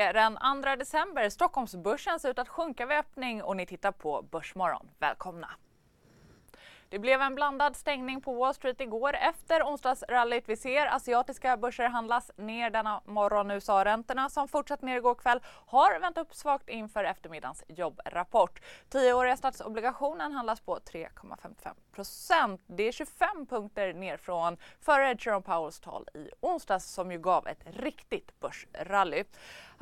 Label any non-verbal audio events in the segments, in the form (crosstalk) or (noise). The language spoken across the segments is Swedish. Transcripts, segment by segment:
Är den 2 december. Stockholmsbörsen ser ut att sjunka vid öppning och ni tittar på Börsmorgon. Välkomna! Det blev en blandad stängning på Wall Street igår efter onsdagsrallyt. Vi ser asiatiska börser handlas ner denna morgon. USA-räntorna som fortsatt ner igår kväll har vänt upp svagt inför eftermiddagens jobbrapport. Tioåriga statsobligationen handlas på 3,55 procent. Det är 25 punkter ner från före Jerome Powells tal i onsdags som ju gav ett riktigt börsrally.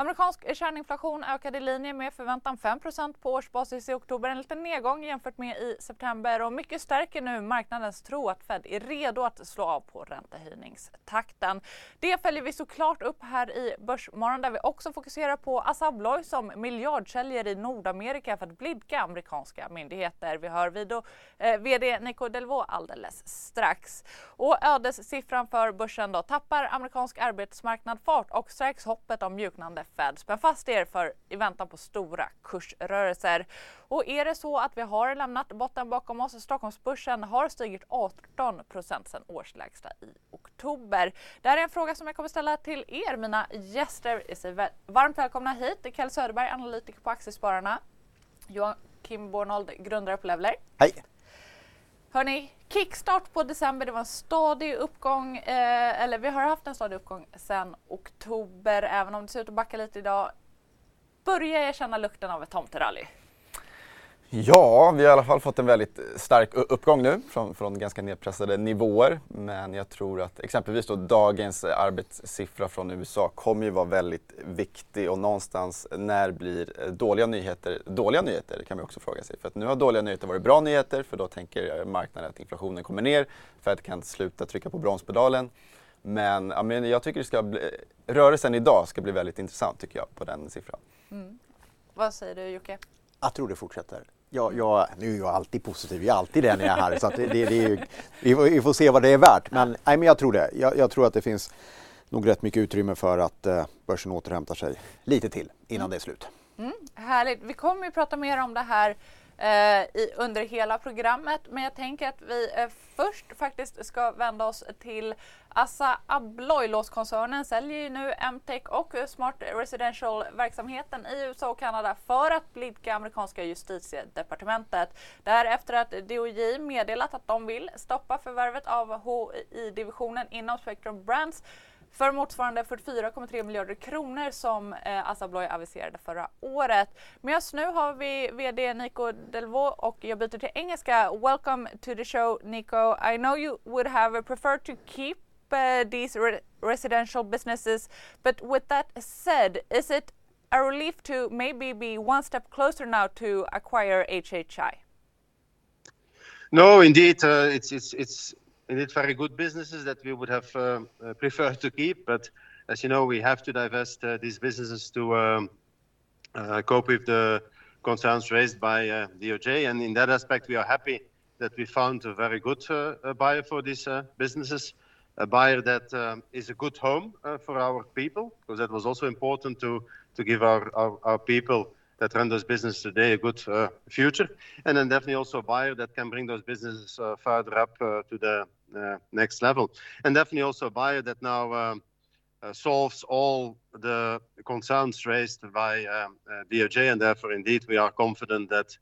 Amerikansk kärninflation ökade i linje med förväntan 5% på årsbasis i oktober. En liten nedgång jämfört med i september och mycket stärker nu marknadens tro att Fed är redo att slå av på räntehöjningstakten. Det följer vi såklart upp här i Börsmorgon där vi också fokuserar på Assa Abloy som miljardsäljer i Nordamerika för att blidka amerikanska myndigheter. Vi hör video, eh, VD Nico Delvaux alldeles strax. Och ödessiffran för börsen då tappar amerikansk arbetsmarknad fart och stärks hoppet om mjuknande Fed. Spänn fast er för i väntan på stora kursrörelser. Och är det så att vi har lämnat botten bakom oss, Stockholmsbörsen har stigit 18% sedan årslägsta i oktober. Det här är en fråga som jag kommer ställa till er, mina gäster. Jag säger varmt välkomna hit. Kalle Söderberg, analytiker på Aktiespararna. Joakim Bornold, grundare på Levler. Hej! Hörni, kickstart på december, det var en stadig uppgång, eh, eller vi har haft en stadig uppgång sedan oktober, även om det ser ut att backa lite idag. Börjar jag känna lukten av ett tomterally? Ja, vi har i alla fall fått en väldigt stark uppgång nu från, från ganska nedpressade nivåer. Men jag tror att exempelvis då dagens arbetssiffra från USA kommer ju vara väldigt viktig och någonstans när blir dåliga nyheter dåliga nyheter kan man också fråga sig. För att nu har dåliga nyheter varit bra nyheter för då tänker marknaden att inflationen kommer ner, Fed kan sluta trycka på bromspedalen. Men, ja, men jag tycker det ska bli, rörelsen idag ska bli väldigt intressant tycker jag på den siffran. Mm. Vad säger du Jocke? Jag tror det fortsätter. Jag, jag, nu är jag alltid positiv, jag är alltid det när jag är här. så det, det, det, vi, får, vi får se vad det är värt. Men, nej, men jag tror det. Jag, jag, tror att det finns nog rätt mycket utrymme för att eh, börsen återhämtar sig lite till innan mm. det är slut. Mm, härligt. Vi kommer ju prata mer om det här Eh, i, under hela programmet. Men jag tänker att vi eh, först faktiskt ska vända oss till Assa Abloy. Låskoncernen säljer ju nu MTech och Smart Residential-verksamheten i USA och Kanada för att blidka amerikanska justitiedepartementet. Därefter att DOJ meddelat att de vill stoppa förvärvet av HI-divisionen inom Spectrum Brands för motsvarande 44,3 miljarder kronor som eh, Assa Abloy aviserade förra året. Med oss nu har vi VD Nico Delvaux och jag byter till engelska. Welcome to the show Nico. I know you would have preferred to keep uh, these re residential businesses but with that said, is it a relief to maybe be one step closer now to acquire HHI? No, indeed, uh, it's it's it's indeed very good businesses that we would have uh, uh, preferred to keep. But as you know, we have to divest uh, these businesses to um, cope with the concerns raised by DOJ. And in that aspect, we are happy that we found a very good buyer for these businesses a buyer that um, is a good home uh, for our people, because that was also important to to give our, our, our people that run those businesses today a good uh, future, and then definitely also a buyer that can bring those businesses uh, further up to the uh, next level. And definitely also a buyer that now um, uh, solves all the concerns raised by um, uh, DOJ, and therefore, indeed, we are confident that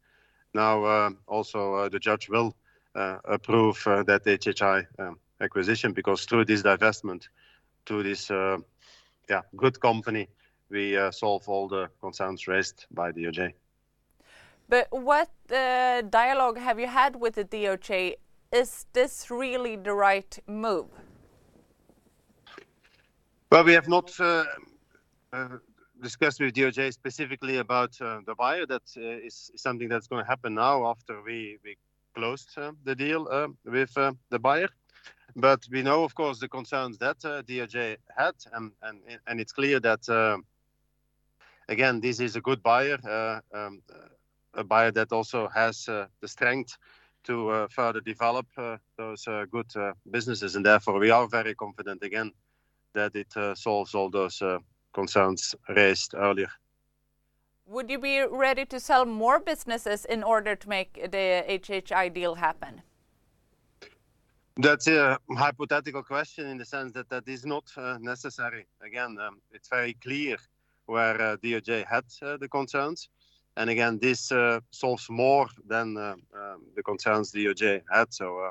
now also the judge will approve that HHI um, acquisition because through this divestment to this yeah good company, we solve all the concerns raised by DOJ. But what uh, dialogue have you had with the DOJ is this really the right move? Well, we have not uh, uh, discussed with DOJ specifically about uh, the buyer. That is something that's going to happen now after we, closed the deal with the buyer. But we know, of course, the concerns that DOJ had, and it's clear that again, this is a good buyer, um, a buyer that also has the strength to further develop those good businesses, and therefore we are very confident again that it solves all those concerns raised earlier. Would you be ready to sell more businesses in order to make the HHI deal happen? That's a hypothetical question in the sense that that is not uh, necessary. Again, um, it's very clear where uh, DOJ had uh, the concerns. And again, this uh, solves more than uh, um, the concerns DOJ had. So uh,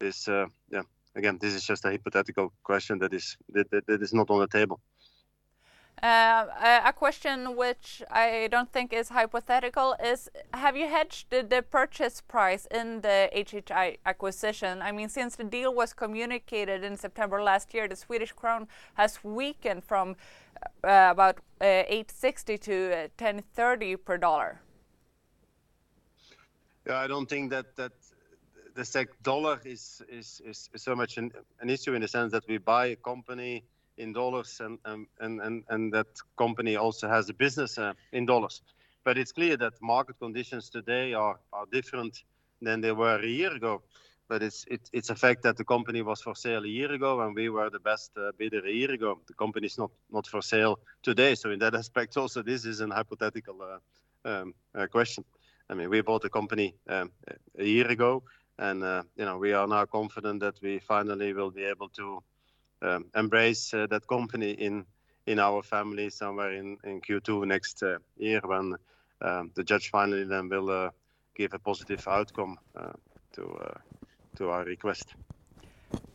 this, yeah, again, this is just a hypothetical question that is that, that, that is not on the table. Uh, a question which I don't think is hypothetical is have you hedged the, the, purchase price in the HHI acquisition? I mean, since the deal was communicated in September last year, the Swedish crown has weakened from uh, about uh, 860 to 1030 uh, per dollar. Yeah, I don't think that that the SEK dollar is, is, is so much an, an issue in the sense that we buy a company in dollars and and and and that company also has a business uh, in dollars. But it's clear that market conditions today are are different than they were a year ago. But it's it, it's a fact that the company was for sale a year ago and we were the best uh, bidder a year ago. The company is not not for sale today. So in that aspect, also this is an hypothetical uh, um, uh, question. I mean, we bought the company um, a year ago, and uh, you know we are now confident that we finally will be able to um, embrace uh, that company in in our family somewhere in, in Q2 next uh, year when um, the judge finally then will uh, give a positive outcome to to our request.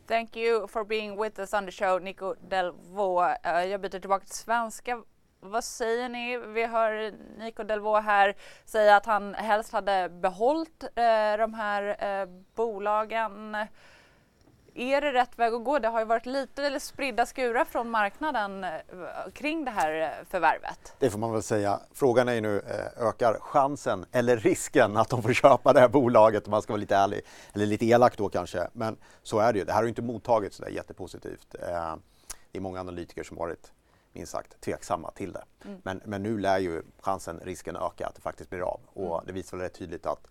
Thank you for being with us on the show, Nico Delvaux. Jag byter tillbaka till svenska. Vad säger ni? Vi hör Nico Delvaux här säga att han helst hade behållit de här bolagen. Är det rätt väg att gå? Det har ju varit lite eller spridda skurar från marknaden eh, kring det här eh, förvärvet. Det får man väl säga. Frågan är ju nu, eh, ökar chansen eller risken att de får köpa det här bolaget om man ska vara lite ärlig, eller lite elak då kanske. Men så är det ju. Det här har ju inte mottagits så där jättepositivt. Det är många analytiker som varit minst sagt tveksamma till det. Mm. Men, men nu lär ju chansen, risken öka att det faktiskt blir av. Och mm. det visar väl rätt tydligt att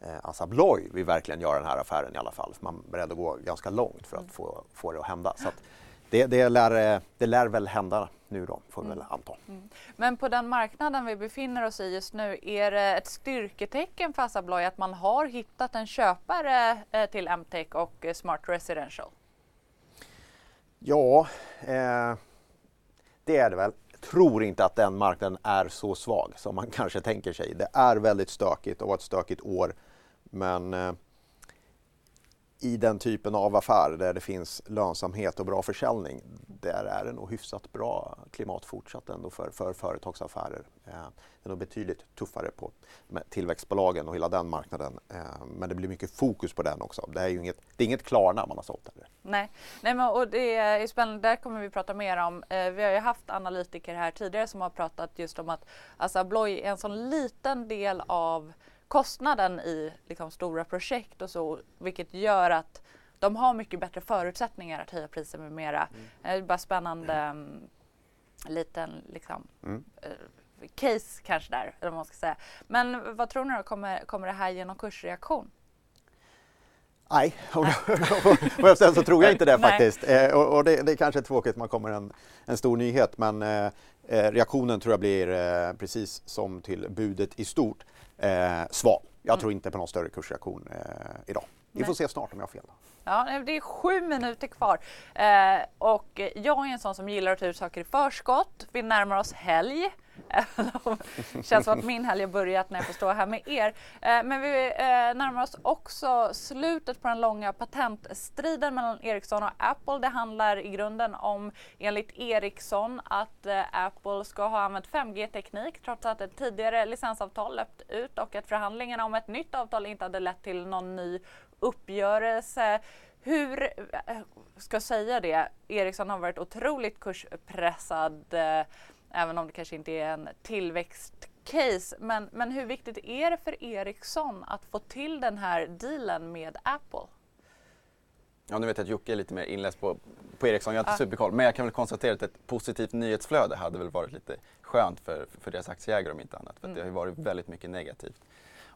eh, Assa Abloy vill verkligen göra den här affären i alla fall. För man är beredd att gå ganska långt för att mm. få, få det att hända. Så att det, det, lär, eh, det lär väl hända nu då, får vi mm. väl anta. Mm. Men på den marknaden vi befinner oss i just nu, är det ett styrketecken för Assa Abloy att man har hittat en köpare eh, till MTech och eh, Smart Residential? Ja, eh, det är det väl. Jag tror inte att den marknaden är så svag som man kanske tänker sig. Det är väldigt stökigt och var ett stökigt år men eh, i den typen av affär där det finns lönsamhet och bra försäljning, där är det nog hyfsat bra klimat fortsatt ändå för, för företagsaffärer. Eh, det är nog betydligt tuffare på tillväxtbolagen och hela den marknaden. Eh, men det blir mycket fokus på den också. Det är ju inget, det är inget Klarna man har sålt heller. Nej, Nej men, och det är spännande. Där kommer vi prata mer om. Eh, vi har ju haft analytiker här tidigare som har pratat just om att alltså Abloy är en sån liten del av kostnaden i liksom, stora projekt och så, vilket gör att de har mycket bättre förutsättningar att höja priser med mera. Mm. Det är bara spännande um, liten liksom, mm. uh, case kanske där, eller vad man ska säga. Men vad tror ni då, kommer, kommer det här ge någon kursreaktion? Nej, (laughs) om jag säga så tror jag inte det (laughs) faktiskt. Eh, och, och det, det är kanske tråkigt, man kommer en, en stor nyhet, men eh, eh, reaktionen tror jag blir eh, precis som till budet i stort eh, sval. Jag mm. tror inte på någon större kursreaktion eh, idag. Vi får se snart om jag har fel. Ja, det är sju minuter kvar eh, och jag är en sån som gillar att ta ut saker i förskott. Vi närmar oss helg. (laughs) det känns som att min helg har börjat när jag får stå här med er. Eh, men vi eh, närmar oss också slutet på den långa patentstriden mellan Ericsson och Apple. Det handlar i grunden om, enligt Ericsson, att eh, Apple ska ha använt 5G-teknik trots att ett tidigare licensavtal löpt ut och att förhandlingarna om ett nytt avtal inte hade lett till någon ny uppgörelse. Hur, ska jag säga det, Ericsson har varit otroligt kurspressad även om det kanske inte är en tillväxtcase. Men, men hur viktigt är det för Ericsson att få till den här dealen med Apple? Ja, nu vet jag att Jocke är lite mer inläst på, på Ericsson, jag har inte Ja. superkoll. Men jag kan väl konstatera att ett positivt nyhetsflöde hade väl varit lite skönt för, för deras aktieägare om inte annat. För att det har ju varit väldigt mycket negativt.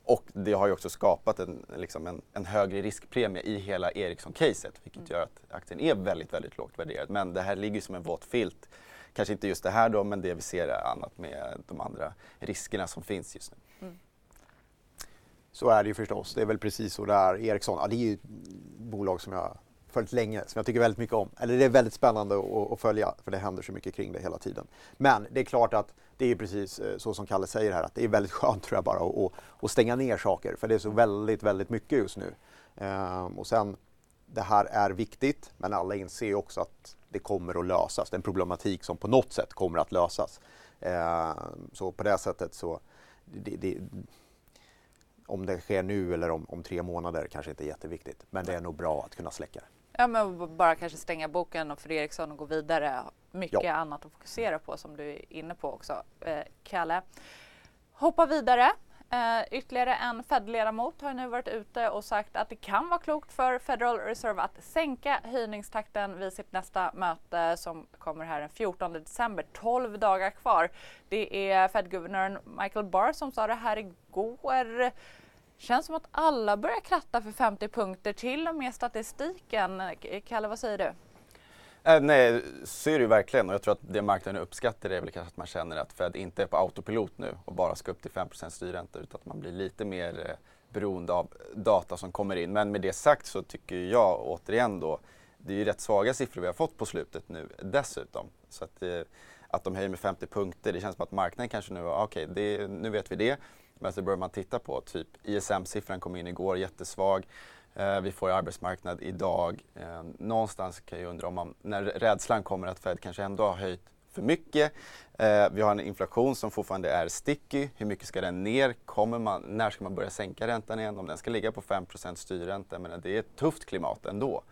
Och det har ju också skapat en, liksom en, en högre riskpremie i hela Ericsson-caset vilket gör att aktien är väldigt, väldigt lågt värderad. Men det här ligger som en våt filt. Kanske inte just det här då, men det vi ser är annat med de andra riskerna som finns just nu. Så är det ju förstås. Det är väl precis så där. Ericsson, ja, det är ju ett bolag som jag följt länge, som jag tycker väldigt mycket om. Eller det är väldigt spännande att, att följa, för det händer så mycket kring det hela tiden. Men det är klart att det är precis eh, så som Kalle säger här, att det är väldigt (laughs) skönt tror jag bara att, att, att stänga ner saker, för det är så väldigt, väldigt mycket just nu. Ehm, och sen, det här är viktigt, men alla inser också att det kommer att lösas. Det är en problematik som på något sätt kommer att lösas. Ehm, så på det sättet så, det, det, om det sker nu eller om, om tre månader kanske inte är jätteviktigt. Men det är nog bra att kunna släcka det. Ja, men bara kanske stänga boken och för Ericsson och gå vidare. Mycket Ja. annat att fokusera på som du är inne på också, eh, Kalle. Hoppa vidare. Eh, ytterligare en Fed-ledamot har nu varit ute och sagt att det kan vara klokt för Federal Reserve att sänka höjningstakten vid sitt nästa möte som kommer här den 14 december. 12 dagar kvar. Det är Fed-guvernören Michael Barr som sa det här igår. Känns som att alla börjar kratta för 50 punkter, till och med statistiken. Kalle, vad säger du? Äh, nej, så är det ju verkligen och jag tror att det marknaden uppskattar är väl kanske att man känner att Fed inte är på autopilot nu och bara ska upp till 5% styrränta utan att man blir lite mer eh, beroende av data som kommer in. Men med det sagt så tycker jag återigen då, det är ju rätt svaga siffror vi har fått på slutet nu dessutom. Så att, eh, att de höjer med 50 punkter, det känns som att marknaden kanske nu, okej, det- nu vet vi det. Men så börjar man titta på typ ISM-siffran kom in igår, jättesvag. Eh, vi får arbetsmarknad idag. Eh, någonstans kan jag undra om man, när rädslan kommer att Fed kanske ändå har höjt för mycket. Eh, vi har en inflation som fortfarande är sticky. Hur mycket ska den ner? Kommer man, när ska man börja sänka räntan igen? Om den ska ligga på 5 styrränta. Men det är ett tufft klimat ändå.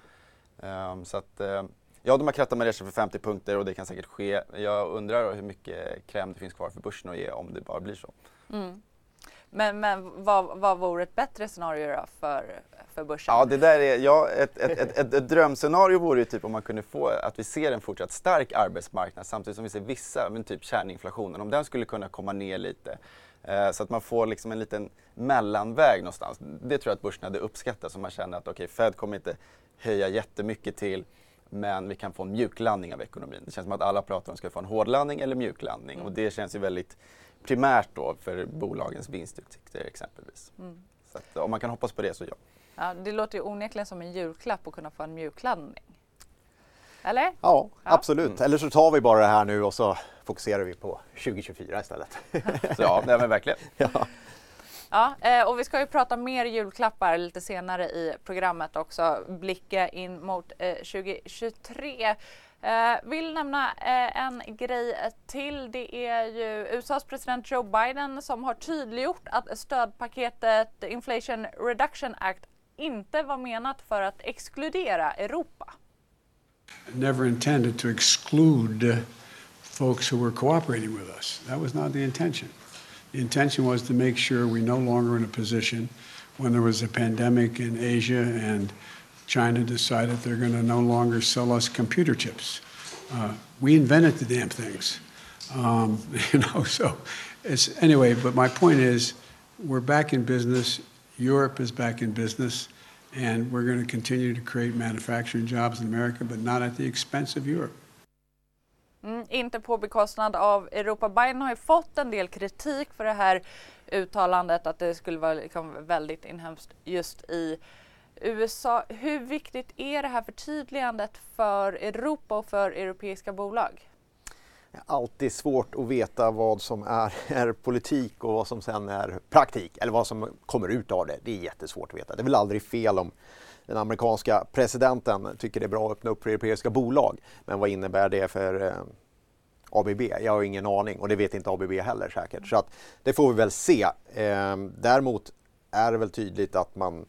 Eh, så att, eh, ja, de har krattat med sig för 50 punkter och det kan säkert ske. Jag undrar hur mycket kräm det finns kvar för börsen att ge om det bara blir så. Mm. Men, men vad, vad vore ett bättre scenario då för, för börsen? Ja, det där är, ja, ett, ett, ett, ett, ett drömscenario vore ju typ om man kunde få att vi ser en fortsatt stark arbetsmarknad samtidigt som vi ser vissa, men typ kärninflationen, om den skulle kunna komma ner lite. Eh, så att man får liksom en liten mellanväg någonstans. Det tror jag att börsen hade uppskattat, så man känner att okej, Fed kommer inte höja jättemycket till, men vi kan få en mjuklandning av ekonomin. Det känns som att alla pratar om ska vi få en hårdlandning eller mjuklandning och det känns ju väldigt primärt då för bolagens vinstutsikter exempelvis. Så att, om man kan hoppas på det så ja. Ja, det låter ju onekligen som en julklapp att kunna få en mjuklandning. Eller? Ja, Ja. absolut. Eller så tar vi bara det här nu och så fokuserar vi på 2024 istället. Så (laughs) ja, nej, men verkligen. ja. Ja, eh, och vi ska ju prata mer julklappar lite senare i programmet också. Blicka in mot eh, 2023. Eh, vill nämna eh, en grej till. Det är ju USAs president Joe Biden som har tydliggjort att stödpaketet Inflation Reduction Act inte var menat för att exkludera Europa. never intended to exclude folks who were cooperating with us. That was not the intention. The intention was to make sure we no longer in a position when there was a pandemic in Asia and China decided they're going to no longer sell us computer chips. Uh, we invented the damn things. Um, (laughs) you know, so it's anyway, but my point is we're back in business. Europe is back in business. And we're going to continue to create manufacturing jobs in America, but not at the expense of Europe. Mm, inte på bekostnad av Europa. Biden har ju fått en del kritik för det här uttalandet att det skulle vara liksom väldigt inhemskt just i USA. Hur viktigt är det här förtydligandet för Europa och för europeiska bolag? Det är alltid svårt att veta vad som är, är politik och vad som sen är praktik eller vad som kommer ut av det. Det är jättesvårt att veta. Det är väl aldrig fel om den amerikanska presidenten tycker det är bra att öppna upp för europeiska bolag. Men vad innebär det för eh, ABB? Jag har ingen aning och det vet inte ABB heller säkert. Så att det får vi väl se. Eh, däremot är det väl tydligt att man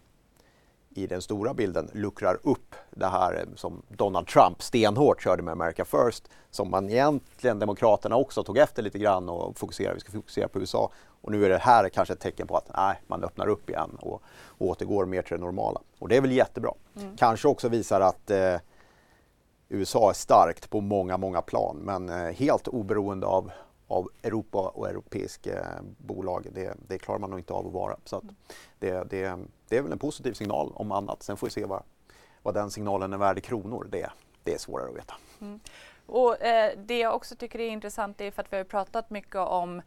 i den stora bilden luckrar upp det här som Donald Trump stenhårt körde med America First, som man egentligen Demokraterna också tog efter lite grann och fokuserade, vi ska fokusera på USA. Och nu är det här kanske ett tecken på att nej, man öppnar upp igen och, och återgår mer till det normala. Och det är väl jättebra. Kanske också visar att eh, USA är starkt på många, många plan men helt oberoende av, av Europa och europeiska bolag, det, det klarar man nog inte av att vara. Så att det, det, det är väl en positiv signal om annat. Sen får vi se vad, vad den signalen är värd i kronor. Det, det är svårare att veta. Mm. Och eh, Det jag också tycker är intressant är för att vi har pratat mycket om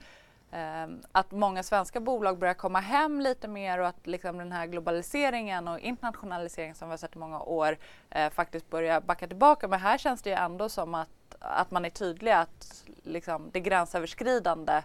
eh, att många svenska bolag börjar komma hem lite mer och att liksom, den här globaliseringen och internationaliseringen som vi har sett i många år eh, faktiskt börjar backa tillbaka. Men här känns det ju ändå som att, att man är tydlig att liksom, det gränsöverskridande eh,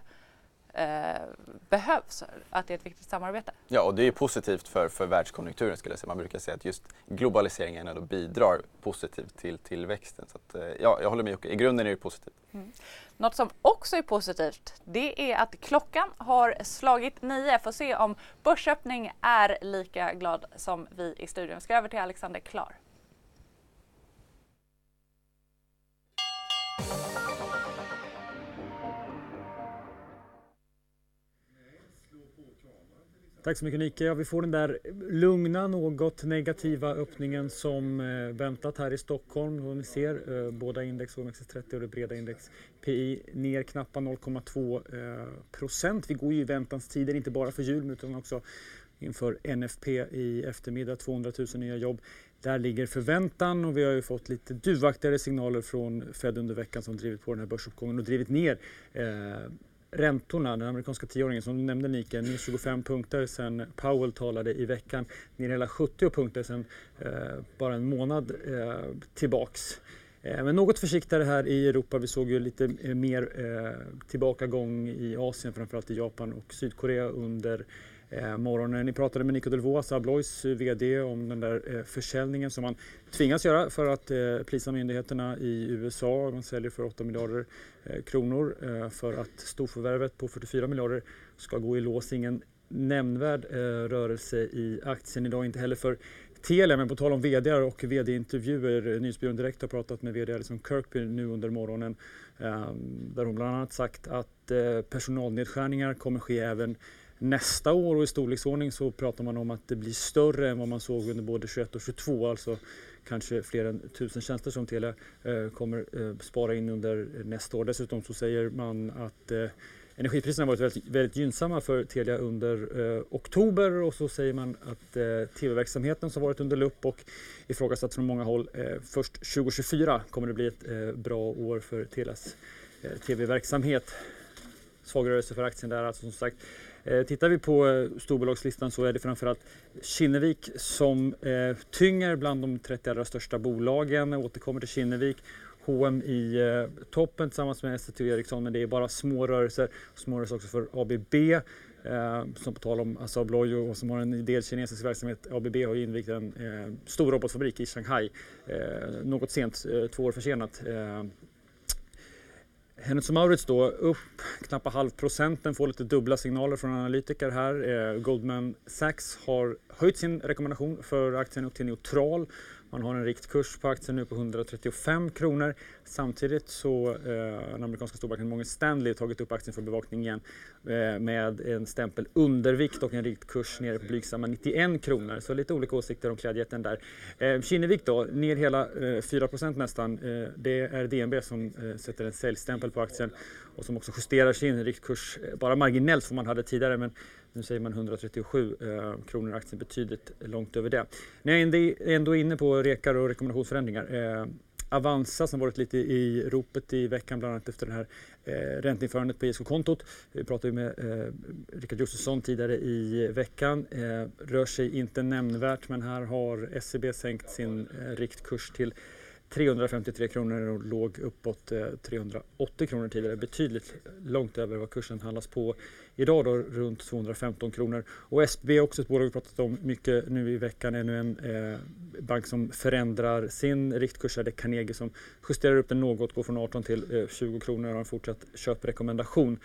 behövs, att det är ett viktigt samarbete. Ja, och det är positivt för, för världskonjunkturen skulle jag säga. Man brukar säga att just globaliseringen ändå bidrar positivt till tillväxten. Så att, eh, ja, jag håller med Jocke, i grunden är det positivt. Mm. Något som också är positivt det är att klockan har slagit nio. Får se om Börsöppning är lika glad som vi i studion. ska över till Alexander Klar. Tack så mycket Nike. Ja, vi får den där lugna, något negativa öppningen som eh, väntat här i Stockholm. Och ni ser eh, båda index, OMXS30 och det breda index PI ner knappa 0,2 eh, procent. Vi går ju i väntans tider, inte bara för jul utan också inför NFP i eftermiddag, 200 000 nya jobb. Där ligger förväntan och vi har ju fått lite duvaktigare signaler från Fed under veckan som drivit på den här börsuppgången och drivit ner eh, räntorna, den amerikanska tioåringen som du nämnde Nike, ner 25 punkter sen Powell talade i veckan, ner hela 70 punkter sen eh, bara en månad eh, tillbaks. Eh, men något försiktigare här i Europa. Vi såg ju lite eh, mer eh, tillbakagång i Asien, framförallt i Japan och Sydkorea under eh, morgonen. Ni pratade med Nico Delvaux, Abloys eh, VD, om den där eh, försäljningen som man tvingas göra för att eh, plisa myndigheterna i USA. Man säljer för 8 miljarder eh, kronor eh, för att storförvärvet på 44 miljarder ska gå i lås. Ingen nämnvärd eh, rörelse i aktien idag, inte heller för Telia, men på tal om VD och VD-intervjuer, eh, Nyhetsbyrån Direkt har pratat med VD Alison Kirkby nu under morgonen där hon bland annat sagt att personalnedskärningar kommer ske även nästa år och i storleksordning så pratar man om att det blir större än vad man såg under både 21 och 22. Alltså kanske fler än tusen tjänster som Telia eh, kommer eh, spara in under nästa år. Dessutom så säger man att eh, energipriserna varit väldigt, väldigt gynnsamma för Telia under eh, oktober och så säger man att eh, tv-verksamheten som varit under lupp och ifrågasatt från många håll eh, först 2024 kommer det bli ett eh, bra år för Telias eh, tv-verksamhet. Svag rörelse för aktien där alltså som sagt. Eh, tittar vi på eh, storbolagslistan så är det framförallt Kinnevik som eh, tynger bland de 30 allra största bolagen. Jag återkommer till Kinnevik. H&M i toppen tillsammans med SCT Ericsson men det är bara små rörelser. Små rörelser också för ABB eh, som på tal om Assa Abloy och som har en del kinesisk verksamhet. ABB har ju invigt en eh, stor robotfabrik i Shanghai. Eh, något sent, två år försenat. Hennes Maurits då upp knappt halv procenten, får lite dubbla signaler från analytiker här. Eh, Goldman Sachs har höjt sin rekommendation för aktien upp till neutral man har en riktkurs på aktien nu på 135 kronor. Samtidigt så eh, den amerikanska storbanken Morgan Stanley tagit upp aktien för bevakning igen eh, med en stämpel undervikt och en riktkurs nere på blygsamma 91 kronor. Så lite olika åsikter om klädjätten där. Eh, Kinnevik då, ner hela eh, 4% nästan. Eh, det är DNB som eh, sätter en säljstämpel på aktien och som också justerar sin riktkurs eh, bara marginellt som man hade tidigare. Men nu säger man 137 eh, kronor aktien, betydligt långt över det. När jag är ändå inne på rekar och rekommendationsförändringar. Eh, Avanza som varit lite i ropet i veckan bland annat efter det här eh, ränteinförandet på ISK-kontot. Vi pratade ju med eh, Rickard Josefsson tidigare i veckan. Eh, rör sig inte nämnvärt men här har SEB sänkt sin eh, riktkurs till 353 kronor och låg uppåt eh, 380 kronor tidigare. Betydligt långt över vad kursen handlas på idag då, runt 215 kronor. Och SBB är också ett bolag vi pratat om mycket nu i veckan. Ännu en eh, bank som förändrar sin riktkurs. Det är Carnegie som justerar upp den något, går från 18 till eh, 20 kronor och har en fortsatt köprekommendation.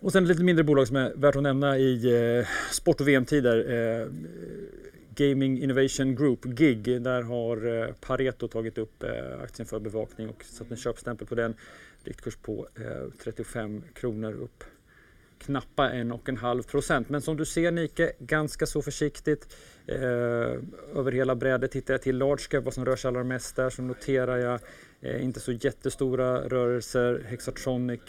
Och sen ett lite mindre bolag som är värt att nämna i eh, sport och VM-tider. Eh, Gaming Innovation Group, GIG, där har eh, Pareto tagit upp eh, aktien för bevakning och satt en köpstämpel på den. Riktkurs på eh, 35 kronor upp knappa en och en halv procent. Men som du ser Nike, ganska så försiktigt. Eh, över hela brädet tittar jag till large cap, vad som rör sig allra mest där, så noterar jag eh, inte så jättestora rörelser. Hexatronic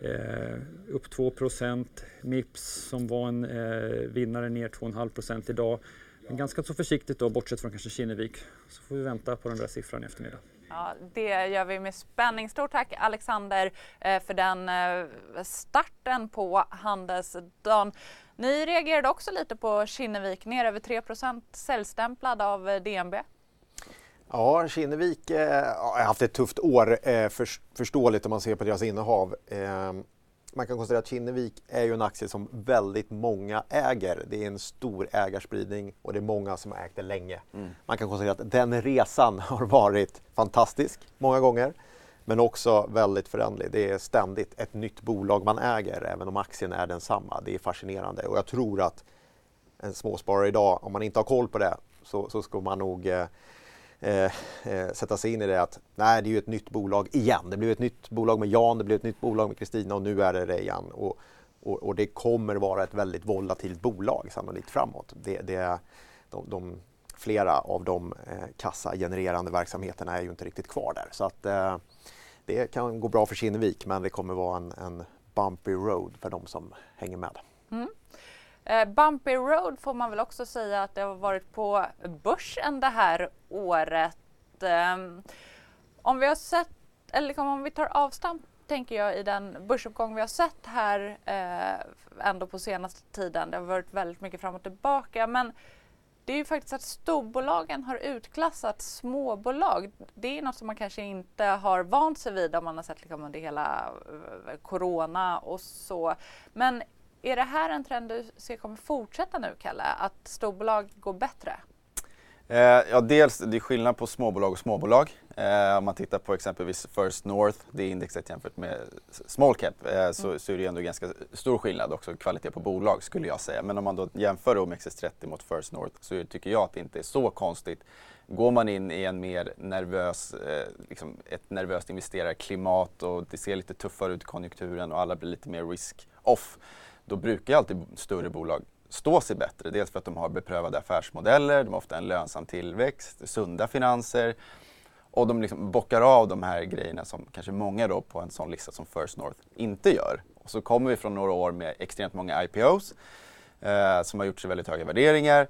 eh, upp 2% Mips som var en eh, vinnare ner 2,5% idag. Men ganska så försiktigt då, bortsett från kanske Kinnevik. Så får vi vänta på den där siffran i eftermiddag. Ja, det gör vi med spänning. Stort tack Alexander eh, för den eh, starten på handelsdagen. Ni reagerade också lite på Kinnevik, ner över 3% säljstämplad av eh, DNB. Ja, Kinnevik har haft ett tufft år, förståeligt om man ser på deras innehav. Man kan konstatera att Kinnevik är ju en aktie som väldigt många äger. Det är en stor ägarspridning och det är många som har ägt det länge. Mm. Man kan konstatera att den resan (laughs) har varit fantastisk många gånger men också väldigt förändlig. Det är ständigt ett nytt bolag man äger även om aktien är densamma. Det är fascinerande och jag tror att en småsparare idag, om man inte har koll på det, så, så ska man nog eh, Eh, eh, sätta sig in i det att nej, det är ju ett nytt bolag igen. Det blev ett nytt bolag med Jan, det blev ett nytt bolag med Kristina och nu är det det igen. Och, och, och, det kommer vara ett väldigt volatilt bolag sannolikt framåt. Det, det, de, de, flera av de eh, kassagenererande verksamheterna är ju inte riktigt kvar där. Så att eh, det kan gå bra för Kinnevik men det kommer vara en, en bumpy road för de som hänger med. Mm. Eh, bumpy Road får man väl också säga att det har varit på börsen det här året. Eh, om vi har sett, eller liksom om vi tar avstamp tänker jag i den börsuppgång vi har sett här eh, ändå på senaste tiden. Det har varit väldigt mycket fram och tillbaka men det är ju faktiskt att storbolagen har utklassat småbolag. Det är något som man kanske inte har vant sig vid om man har sett liksom under hela eh, corona och så. Men är det här en trend du ser kommer fortsätta nu, Kalle? Att storbolag går bättre? Eh, ja, dels det är skillnad på småbolag och småbolag. Eh, om man tittar på exempelvis First North, det indexet jämfört med small cap, eh, så, mm. så är det ändå ganska stor skillnad också kvalitet på bolag skulle jag säga. Men om man då jämför OMXS30 mot First North så tycker jag att det inte är så konstigt. Går man in i en mer nervös, eh, liksom ett nervöst investerarklimat och det ser lite tuffare ut i konjunkturen och alla blir lite mer risk-off då brukar ju alltid större bolag stå sig bättre. Dels för att de har beprövade affärsmodeller, de har ofta en lönsam tillväxt, sunda finanser och de liksom bockar av de här grejerna som kanske många då på en sån lista som First North inte gör. Och så kommer vi från några år med extremt många IPOs eh, som har gjort sig väldigt höga värderingar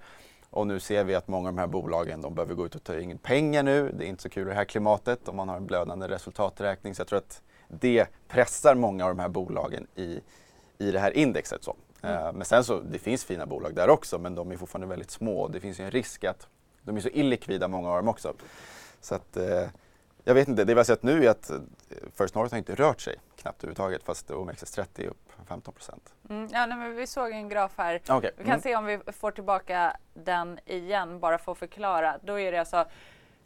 och nu ser vi att många av de här bolagen de behöver gå ut och ta in pengar nu. Det är inte så kul i det här klimatet om man har en blödande resultaträkning. Så jag tror att det pressar många av de här bolagen i, i det här indexet. Så. Mm. Eh, men sen så, det finns fina bolag där också men de är fortfarande väldigt små. Det finns ju en risk att de är så illikvida många av dem också. Så att, eh, jag vet inte, det vi har sett nu är att eh, First North har inte rört sig knappt överhuvudtaget fast OMXS30 är upp 15 procent. Mm, ja, nej, vi såg en graf här. Okay. Vi kan mm. se om vi får tillbaka den igen bara för att förklara. Då är det alltså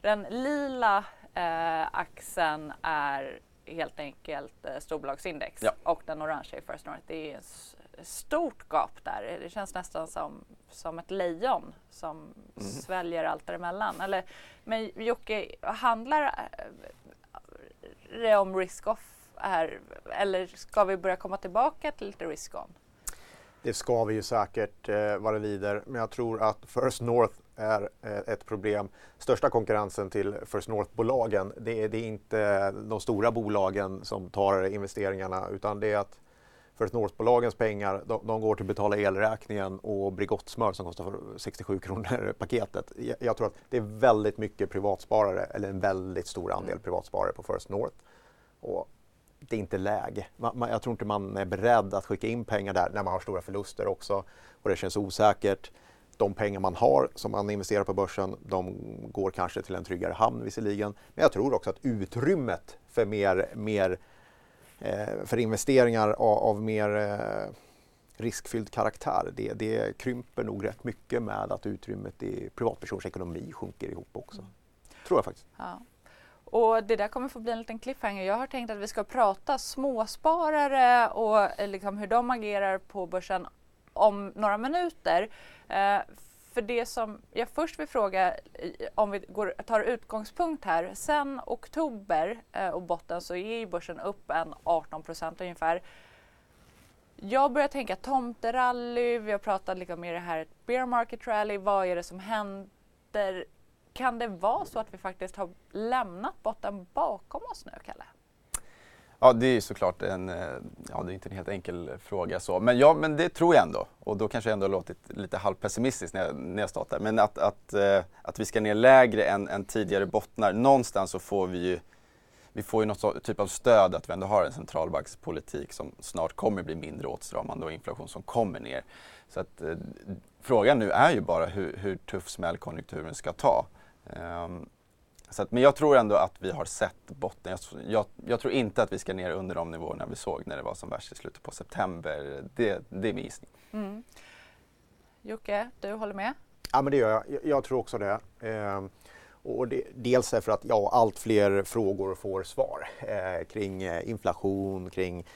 den lila eh, axeln är helt enkelt eh, storbolagsindex ja. och den orangea är First North. Det är ett stort gap där. Det känns nästan som, som ett lejon som mm. sväljer allt däremellan. Eller, men Jocke, handlar eh, det om risk-off här eller ska vi börja komma tillbaka till lite risk-on? Det ska vi ju säkert eh, vad det lider, men jag tror att First North är eh, ett problem. Största konkurrensen till First North-bolagen, det är, det är inte de stora bolagen som tar investeringarna utan det är att First North-bolagens pengar, de, de, går till att betala elräkningen och Bregottsmör som kostar 67 kronor (laughs) paketet. Jag, jag, tror att det är väldigt mycket privatsparare, eller en väldigt stor andel mm. privatsparare på First North. Och det är inte läge. Man, man, jag tror inte man är beredd att skicka in pengar där när man har stora förluster också och det känns osäkert de pengar man har som man investerar på börsen, de går kanske till en tryggare hamn visserligen. Men jag tror också att utrymmet för mer, mer eh, för investeringar av, av mer eh, riskfylld karaktär, det, det krymper nog rätt mycket med att utrymmet i privatpersons ekonomi sjunker ihop också. Mm. Tror jag faktiskt. Ja. Och det där kommer få bli en liten cliffhanger. Jag har tänkt att vi ska prata småsparare och eh, liksom hur de agerar på börsen om några minuter. Eh, för det som jag först vill fråga, eh, om vi går, tar utgångspunkt här, sen oktober eh, och botten så är ju börsen upp en 18 procent ungefär. jag börjar tänka tomterally, vi har pratat lite mer det här bear market rally, vad är det som händer? Kan det vara så att vi faktiskt har lämnat botten bakom oss nu, Kalle? Ja, det är såklart en, eh, ja det är inte en helt enkel fråga så, men ja, men det tror jag ändå. Och då kanske jag ändå låtit lite halvpessimistisk när jag, när jag startar. Men att, att, eh, att vi ska ner lägre än, än tidigare bottnar, någonstans så får vi ju vi får ju något typ av stöd att vi ändå har en centralbankspolitik som snart kommer bli mindre åtstramande och inflation som kommer ner. Så att, eh, frågan nu är ju bara hur, hur tuff smäll konjunkturen ska ta. Um, så att, men jag tror ändå att vi har sett botten. Jag, jag, jag, tror inte att vi ska ner under de nivåerna vi såg när det var som värst i slutet på september. Det, det är min gissning. Mm. Jocke, du håller med? Ja, men det gör jag. Jag, jag tror också det. Eh, och det, dels för att ja, allt fler frågor får svar eh, kring eh, inflation, kring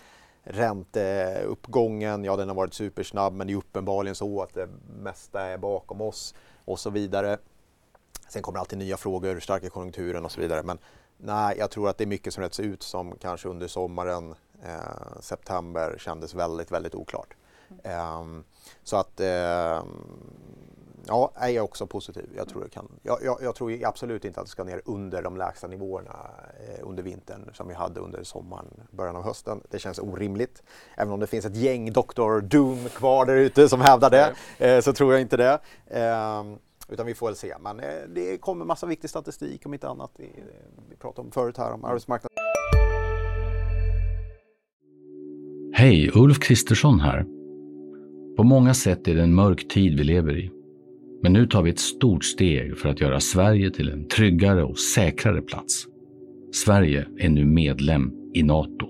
ränteuppgången. Ja, den har varit supersnabb, men det är uppenbarligen så att det mesta är bakom oss och så vidare. Sen kommer alltid nya frågor, starka konjunkturen och så vidare. Men nej, jag tror att det är mycket som rätts ut som kanske under sommaren, eh, september, kändes väldigt, väldigt oklart. Mm. Um, så att eh, Ja, jag är också positiv. Jag tror, kan, jag, jag, jag, tror absolut inte att det ska ner under de lägsta nivåerna eh, under vintern som vi hade under sommaren, början av hösten. Det känns orimligt. Även om det finns ett gäng Dr. Doom kvar där ute som hävdar det, eh, så tror jag inte det. Eh, utan vi får väl se. Men eh, det kommer massa viktig statistik om inte annat. Vi, vi pratade om förut här om arbetsmarknaden. Hej, Ulf Kristersson här. På många sätt är det en mörk tid vi lever i. Men nu tar vi ett stort steg för att göra Sverige till en tryggare och säkrare plats. Sverige är nu medlem i Nato.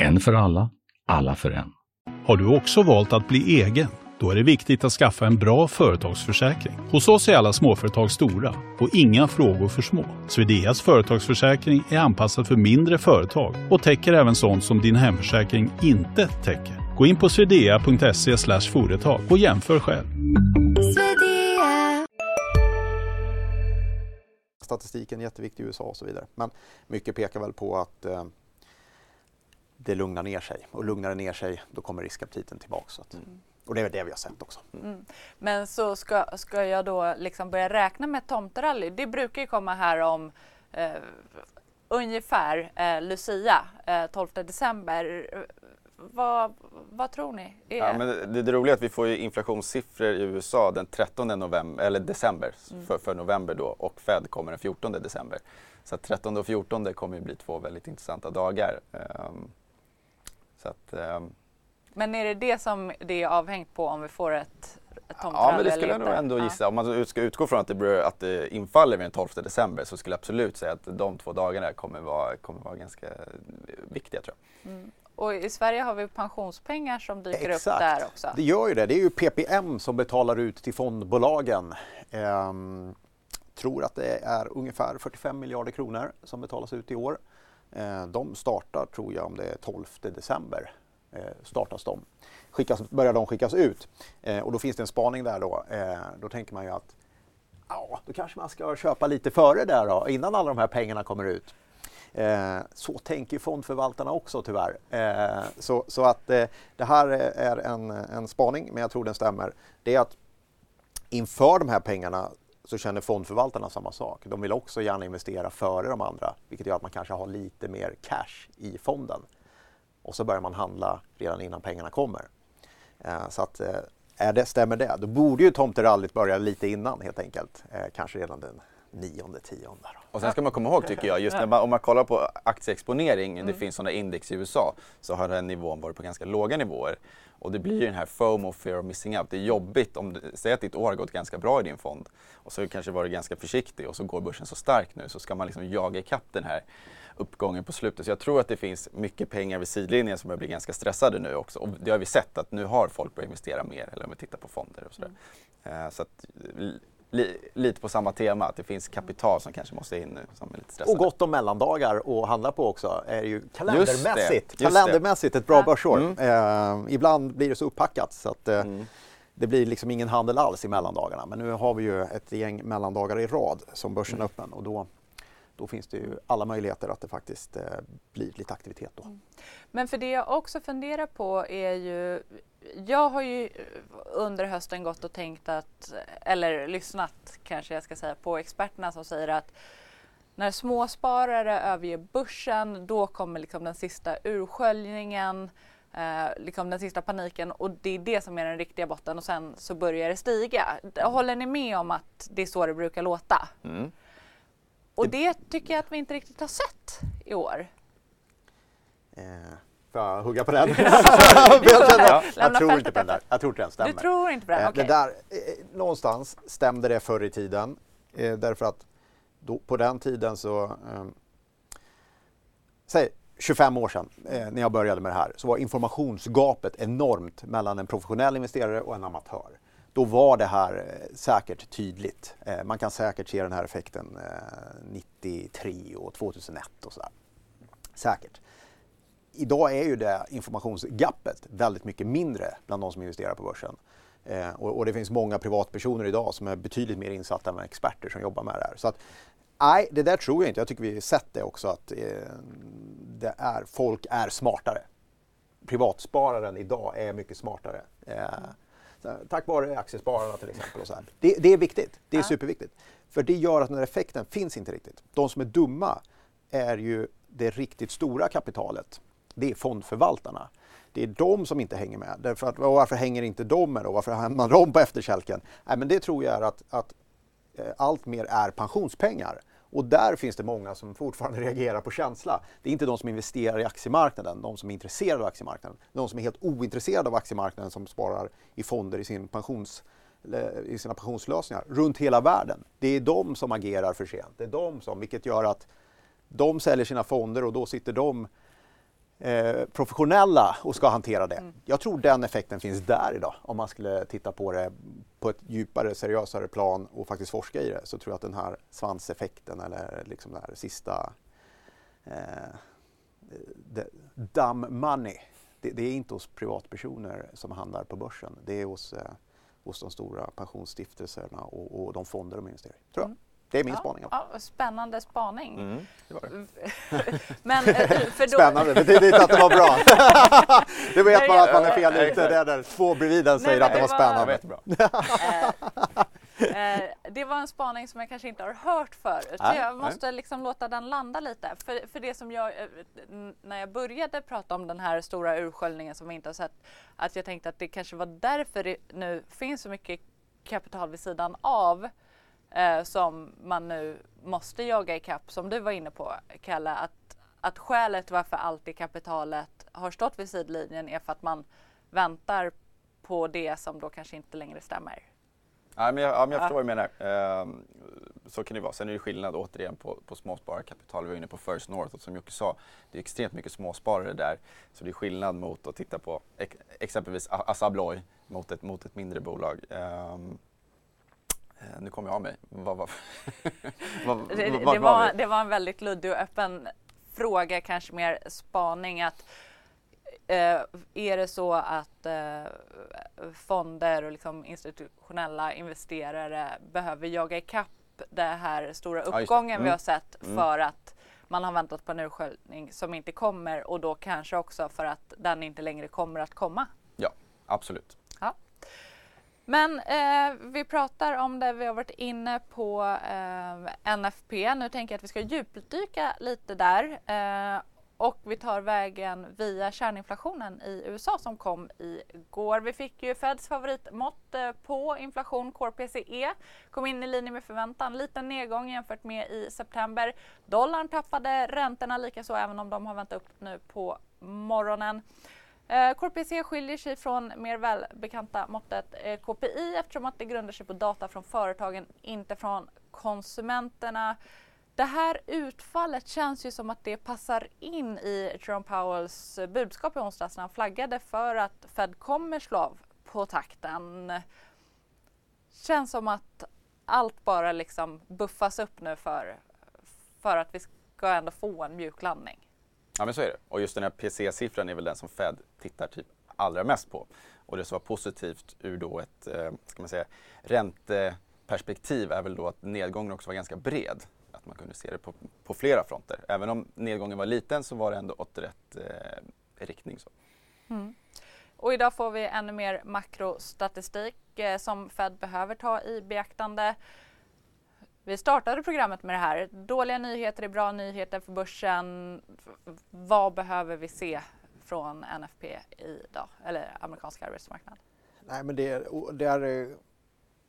En för alla, alla för en. Har du också valt att bli egen? Då är det viktigt att skaffa en bra företagsförsäkring. Hos oss är alla småföretag stora och inga frågor för små. Swedeas företagsförsäkring är anpassad för mindre företag och täcker även sånt som din hemförsäkring inte täcker. Gå in på swedea.se företag och jämför själv. statistiken är jätteviktig i USA och så vidare. Men mycket pekar väl på att eh, det lugnar ner sig och lugnar det ner sig då kommer riskaptiten tillbaks. Att, mm. Och det är det vi har sett också. Mm. Men så ska, ska jag då liksom börja räkna med tomterally? Det brukar ju komma här om eh, ungefär eh, Lucia, eh, 12 december vad, vad tror ni? Är... Ja, men det, det roliga är att vi får inflationssiffror i USA den 13 november, eller december mm. för, för november då och Fed kommer den 14 december. Så 13 och 14 kommer ju bli två väldigt intressanta dagar. Um, så att, um... men är det det som det är avhängt på om vi får ett Ja, men det skulle jag nog ändå gissa. Ja. Om man ska utgå från att det, att det infaller vid den 12 december så skulle jag absolut säga att de två dagarna kommer vara, kommer vara ganska viktiga tror jag. Mm. Och i Sverige har vi pensionspengar som dyker Exakt. upp där också. Det gör ju det. Det är ju PPM som betalar ut till fondbolagen. Ehm, tror att det är ungefär 45 miljarder kronor som betalas ut i år. Ehm, de startar, tror jag, om det är 12 december. Eh, startas de. Skickas, börjar de skickas ut. Eh, och då finns det en spaning där då. Eh, då tänker man ju att ja, då kanske man ska köpa lite före där då, innan alla de här pengarna kommer ut. Eh, så tänker fondförvaltarna också tyvärr. Eh, så, så att eh, det här är en, en spaning, men jag tror den stämmer. Det är att inför de här pengarna så känner fondförvaltarna samma sak. De vill också gärna investera före de andra, vilket gör att man kanske har lite mer cash i fonden. Och så börjar man handla redan innan pengarna kommer. Eh, så att eh, är det, stämmer det, då borde ju tomterallyt börja lite innan helt enkelt. Eh, kanske redan den nionde, tionde. Och sen ska man komma ihåg tycker jag, just när man, om man kollar på aktieexponering, mm. det finns sådana index i USA, så har den nivån varit på ganska låga nivåer. Och det blir ju den här FOMO, fear of missing out. Det är jobbigt om, säg att ditt år har gått ganska bra i din fond och så kanske varit ganska försiktig och så går börsen så starkt nu så ska man liksom jaga ikapp den här uppgången på slutet. Så jag tror att det finns mycket pengar vid sidlinjen som börjar bli ganska stressade nu också. Och det har vi sett att nu har folk börjat investera mer, eller om vi tittar på fonder och sådär. Mm. Så att, li, lite på samma tema, att det finns kapital som kanske måste in nu som är lite stressade. Och gott om mellandagar att handla på också är ju kalendermässigt, just kalendermässigt ett bra ja. börsår. Mm. Eh, ibland blir det så upppackat så att eh, mm. det blir liksom ingen handel alls i mellandagarna. Men nu har vi ju ett gäng mellandagar i rad som börsen är öppen och då då finns det ju alla möjligheter att det faktiskt eh, blir lite aktivitet då. Mm. Men för det jag också funderar på är ju, jag har ju under hösten gått och tänkt att, eller lyssnat kanske jag ska säga, på experterna som säger att när småsparare överger börsen då kommer liksom den sista ursköljningen eh, liksom den sista paniken och det är det som är den riktiga botten och sen så börjar det stiga. Håller ni med om att det är så det brukar låta? Mm. Och det tycker jag att vi inte riktigt har sett i år. Eh, får jag hugga på den? (laughs) jag, känner, jag tror inte på den där. Jag tror inte den stämmer. Du tror inte på den? Eh, okay. det där, eh, någonstans stämde det förr i tiden. Eh, därför att då, på den tiden så... Eh, säg 25 år sedan eh, när jag började med det här så var informationsgapet enormt mellan en professionell investerare och en amatör. Då var det här eh, säkert tydligt. Eh, man kan säkert se den här effekten eh, 93 och 2001 och sådär. Säkert. Idag är ju det informationsgapet väldigt mycket mindre bland de som investerar på börsen. och, och, det finns många privatpersoner idag som är betydligt mer insatta än experter som jobbar med det här. Så att Nej, det där tror jag inte. Jag tycker vi har sett det också att eh, det är, folk är smartare. Privatspararen idag är mycket smartare. Eh, tack vare aktiespararna till exempel. Och så. Det, det är viktigt. Det är ja. superviktigt. För det gör att den här effekten finns inte riktigt. De som är dumma är ju det riktigt stora kapitalet. Det är fondförvaltarna. Det är de som inte hänger med. Därför att, varför hänger inte de med då? Varför hamnar de på efterkälken? Nej, men det tror jag är att, att eh, allt mer är pensionspengar. Och där finns det många som fortfarande (laughs) reagerar på känsla. Det är inte de som investerar i aktiemarknaden, de som är intresserade av aktiemarknaden. De som är helt ointresserade av aktiemarknaden som sparar i fonder i, sin pensions, i sina pensionslösningar runt hela världen. Det är de som agerar för sent. Det är de som, vilket gör att de säljer sina fonder och då sitter de Eh, professionella och ska hantera det. Mm. Jag tror den effekten finns där idag. Om man skulle titta på det på ett djupare, seriösare plan och faktiskt forska i det så tror jag att den här svanseffekten eller liksom det här sista eh, dumb money, det, det, är inte hos privatpersoner som handlar på börsen. Det är hos, eh, hos de stora pensionsstiftelserna och, och de fonder de investerar i, tror jag. Mm. Det är min ja, spaning. Ja, spännande spaning. Mm, det var det. (laughs) Men, eh, för då... Spännande, det betyder inte att det var bra. (laughs) det vet man att man är fel ute. Det är där två bredvid den säger Nej, att det var spännande. (laughs) Eh, eh, det var en spaning som jag kanske inte har hört förut. Nej, jag måste nej. liksom låta den landa lite. För, för det som jag, när jag började prata om den här stora ursköljningen som vi inte har sett, att jag tänkte att det kanske var därför det nu finns så mycket kapital vid sidan av eh, som man nu måste jaga ikapp, som du var inne på Kalle, att, att skälet varför alltid kapitalet har stått vid sidlinjen är för att man väntar på det som då kanske inte längre stämmer. Ja, men jag, ja, men jag förstår vad du menar. Eh, så kan det vara. Sen är det skillnad återigen på, på småspararkapital. Vi var inne på First North och som Jocke sa, det är extremt mycket småsparare där. Så det är skillnad mot att titta på ex exempelvis Assa Abloy mot ett, mot ett mindre bolag. Eh, nu kom jag av mig. Vad, vad, (laughs) vad, det, det, var, det var en väldigt luddig och öppen fråga, kanske mer spaning. att eh, Är det så att eh, fonder och liksom institutionella investerare behöver jaga ikapp den här stora uppgången ja, mm. vi har sett mm. för att man har väntat på en ursköljning som inte kommer och då kanske också för att den inte längre kommer att komma? Ja, absolut. Men eh, vi pratar om det, vi har varit inne på eh, NFP. Nu tänker jag att vi ska djupdyka lite där. Eh, och vi tar vägen via kärninflationen i USA som kom igår. Vi fick ju Feds favoritmått eh, på inflation, Core PCE, kom in i linje med förväntan. Liten nedgång jämfört med i september. Dollarn tappade räntorna likaså även om de har vänt upp nu på morgonen. Eh, KPC skiljer sig från mer välbekanta måttet eh, KPI eftersom att det grundar sig på data från företagen, inte från konsumenterna. Det här utfallet känns ju som att det passar in i Jerome Powells budskap i onsdags när han flaggade för att Fed kommer slå av på takten. Känns som att allt bara liksom buffas upp nu för, för att vi ska ändå få en mjuk landning. Ja men så är det. Och just den här PC-siffran är väl den som Fed tittar typ allra mest på. Och det som var positivt ur då ett eh, ska man säga, ränteperspektiv är väl då att nedgången också var ganska bred. Att man kunde se det på, på flera fronter. Även om nedgången var liten så var det ändå åt rätt eh, riktning. Så. Mm. Och idag får vi ännu mer makrostatistik eh, som Fed behöver ta i beaktande. Vi startade programmet med det här. Dåliga nyheter är bra nyheter för börsen. Vad behöver vi se från NFP idag, eller amerikanska arbetsmarknad? Nej, men det, det är, eh,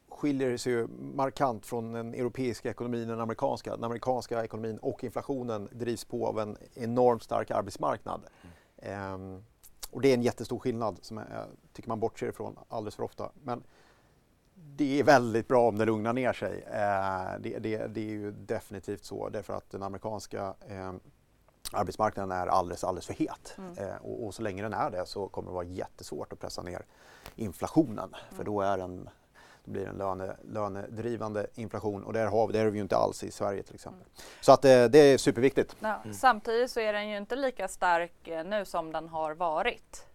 skiljer sig ju markant från den europeiska ekonomin och den amerikanska. Den amerikanska ekonomin och inflationen drivs på av en enormt stark arbetsmarknad. Mm. Ehm, och det är en jättestor skillnad som jag tycker man bortser ifrån alldeles för ofta. Men det är väldigt bra om det lugnar ner sig. Ehm, det, det, det, är ju definitivt så därför att den amerikanska eh, arbetsmarknaden är alldeles, alldeles för het. Mm. Eh, och, och, så länge den är det så kommer det vara jättesvårt att pressa ner inflationen. Mm. För då är den då blir det en löne, lönedrivande inflation och där har vi, det är vi ju inte alls i Sverige till exempel. Mm. Så att det, eh, det är superviktigt. Ja, mm. Samtidigt så är den ju inte lika stark eh, nu som den har varit.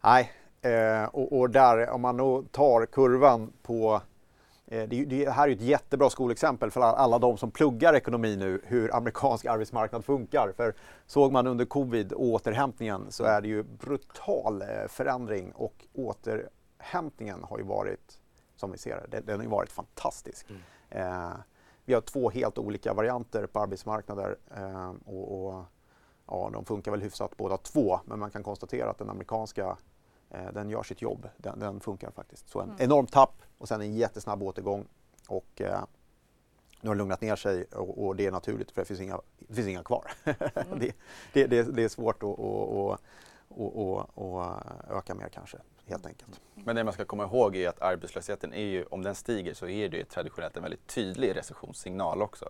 Nej, eh, och, och, där om man då tar kurvan på eh, det, det, här är ett jättebra skolexempel för alla de som pluggar ekonomi nu, hur amerikansk arbetsmarknad funkar. För såg man under covid återhämtningen så är det ju brutal eh, förändring och åter återhämtningen har ju varit, som vi ser det, den har ju varit fantastisk. Mm. Eh, vi har två helt olika varianter på arbetsmarknader eh, och, och, ja, de funkar väl hyfsat båda två, men man kan konstatera att den amerikanska den gör sitt jobb, den, den funkar faktiskt. Så en mm. enorm tapp och sen en jättesnabb återgång. Och, eh, nu har det lugnat ner sig och, och, det är naturligt för det finns inga, det finns inga kvar. (laughs) Mm. det, det, det, det, är svårt att och, och, och, öka mer kanske helt enkelt. Men det man ska komma ihåg är att arbetslösheten är ju, om den stiger så är det ju traditionellt en väldigt tydlig recessionssignal också.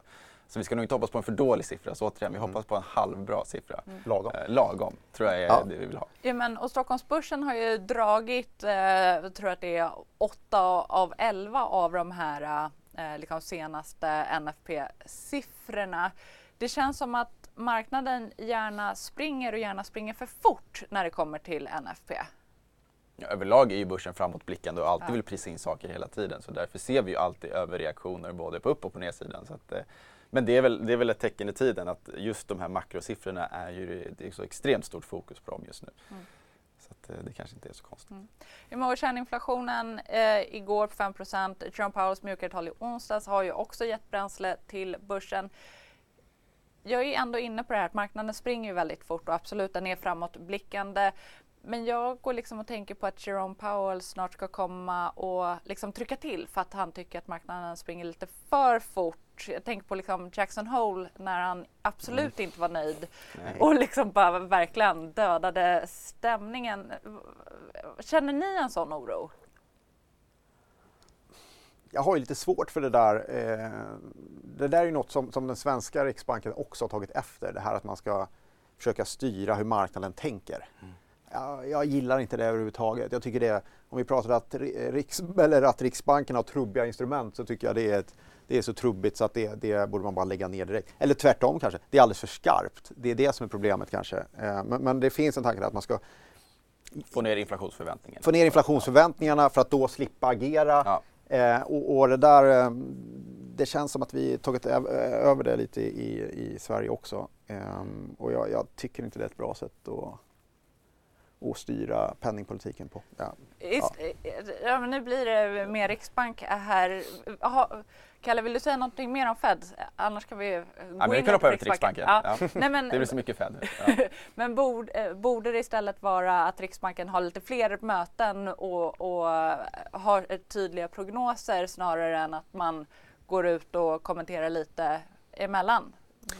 Så vi ska nog inte hoppas på en för dålig siffra. Så återigen, vi mm. hoppas på en halvbra siffra. Mm. Lagom. Eh, lagom, tror jag är ja. det vi vill ha. Ja, men, och Stockholmsbörsen har ju dragit, eh, jag tror att det är 8 av 11 av de här eh, liksom senaste NFP-siffrorna. Det känns som att marknaden gärna springer och gärna springer för fort när det kommer till NFP. Ja, överlag är ju börsen framåtblickande och alltid ja. vill prisa in saker hela tiden. Så därför ser vi ju alltid överreaktioner både på upp och på nedsidan. Så att, eh, men det är, väl, det är väl ett tecken i tiden att just de här makrosiffrorna är ju det är så extremt stort fokus på dem just nu. Mm. Så att, eh, det kanske inte är så konstigt. Mm. I kärninflationen eh, igår på 5 Jerome Powells mjukare tal i onsdags har ju också gett bränsle till börsen. Jag är ändå inne på det här att marknaden springer ju väldigt fort och absolut den är framåtblickande. Men jag går liksom och tänker på att Jerome Powell snart ska komma och liksom trycka till för att han tycker att marknaden springer lite för fort. Jag tänker på liksom Jackson Hole när han absolut mm. inte var nöjd Nej. och liksom bara verkligen dödade stämningen. Känner ni en sån oro? Jag har ju lite svårt för det där. Eh, det där är ju något som, som den svenska Riksbanken också har tagit efter. Det här att man ska försöka styra hur marknaden tänker. Mm jag, jag gillar inte det överhuvudtaget. Jag tycker det, om vi pratar att, Riks, eller att Riksbanken har trubbiga instrument så tycker jag det är, ett, det är så trubbigt så att det, det borde man bara lägga ner direkt. Eller tvärtom kanske, det är alldeles för skarpt. Det är det som är problemet kanske. Eh, men, men det finns en tanke att man ska Få ner inflationsförväntningarna. Få ner inflationsförväntningarna för att då slippa agera. Ja. Eh, och, och, det där, eh, det känns som att vi tagit över det lite i, i Sverige också. Eh, och jag, jag, tycker inte det är ett bra sätt att och styra penningpolitiken på. Ja. Ja. ja nu blir det mer Riksbank här. Aha, Kalle, vill du säga någonting mer om Fed? Annars kan vi gå ja, men in kan på Riksbanken. Ja. Ja. Nej, men, (laughs) det blir så mycket Fed. (laughs) men borde, eh, borde det istället vara att Riksbanken har lite fler möten och, och har tydliga prognoser snarare än att man går ut och kommenterar lite emellan?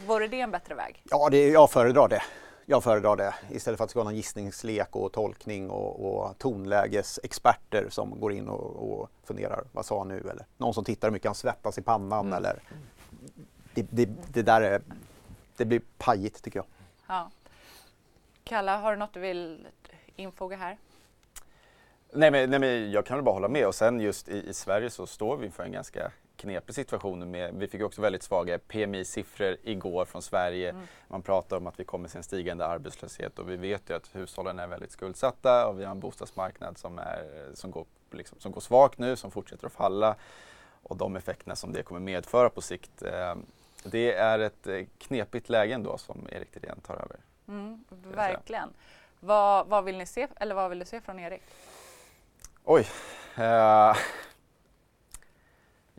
Vore det en bättre väg? Ja, det, jag föredrar det jag föredrar det istället för att det ska vara någon gissningslek och tolkning och, och tonlägesexperter som går in och, och funderar, vad sa han nu? Eller någon som tittar hur mycket han svettas i pannan mm. eller det, det, det, där är, det blir pajigt tycker jag. Ja. Kalla, har du något du vill infoga här? Nej men, nej men jag kan väl bara hålla med och sen just i, i Sverige så står vi inför en ganska knepig situation. Med, vi fick också väldigt svaga PMI-siffror igår från Sverige. Mm. Man pratar om att vi kommer se en stigande arbetslöshet och vi vet ju att hushållen är väldigt skuldsatta och vi har en bostadsmarknad som, är, som, går, liksom, som går svagt nu, som fortsätter att falla. och de effekterna som det kommer medföra på sikt. Eh, det är ett eh, knepigt läge ändå som Erik Thedéen tar över. Mm, verkligen. Vad, vad, vill ni se, eller vad vill du se från Erik? Oj. Uh,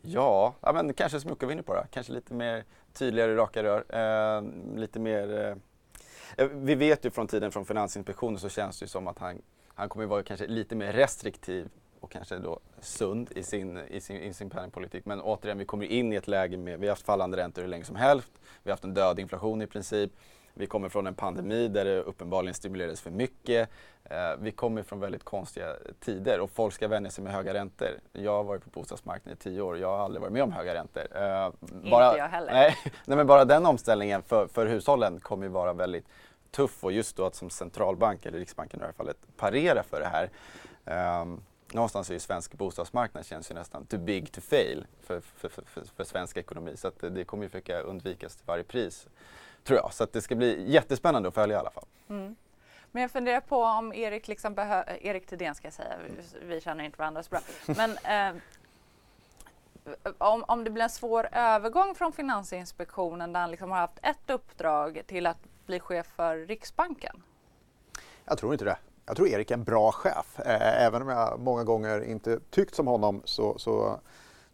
ja, ja, men kanske som Jocke var inne på. Då. Kanske lite mer tydligare raka rör. Eh, lite mer... Eh, eh, vi vet ju från tiden från Finansinspektionen så känns det ju som att han, han kommer vara kanske lite mer restriktiv och kanske då sund i sin, i sin, i sin penningpolitik. Men återigen, vi kommer in i ett läge med, vi har haft fallande räntor hur länge som helst. Vi har haft en död inflation i princip. Vi kommer från en pandemi där det uppenbarligen stimulerades för mycket. Eh, vi kommer från väldigt konstiga tider och folk ska vänja sig med höga räntor. Jag har varit på bostadsmarknaden i tio år. Jag har aldrig varit med om höga räntor. Eh, bara, Inte jag heller. Nej, (laughs) nej, men bara den omställningen för, för hushållen kommer ju vara väldigt tuff och just då att som centralbank, eller Riksbanken i det här fallet, parera för det här. Um, någonstans är ju svensk bostadsmarknad känns ju nästan too big to fail för, för, för, för, för svensk ekonomi. Så att det kommer ju försöka undvikas till varje pris. Tror jag. Så att det ska bli jättespännande att följa i alla fall. Mm. Men jag funderar på om Erik liksom behöver, Erik Thedéen ska jag säga, vi, vi känner inte varandra så bra. Men eh, om, om det blir en svår övergång från Finansinspektionen där han liksom har haft ett uppdrag till att bli chef för Riksbanken? Jag tror inte det. Jag tror Erik är en bra chef. Eh, även om jag många gånger inte tyckt som honom så, så,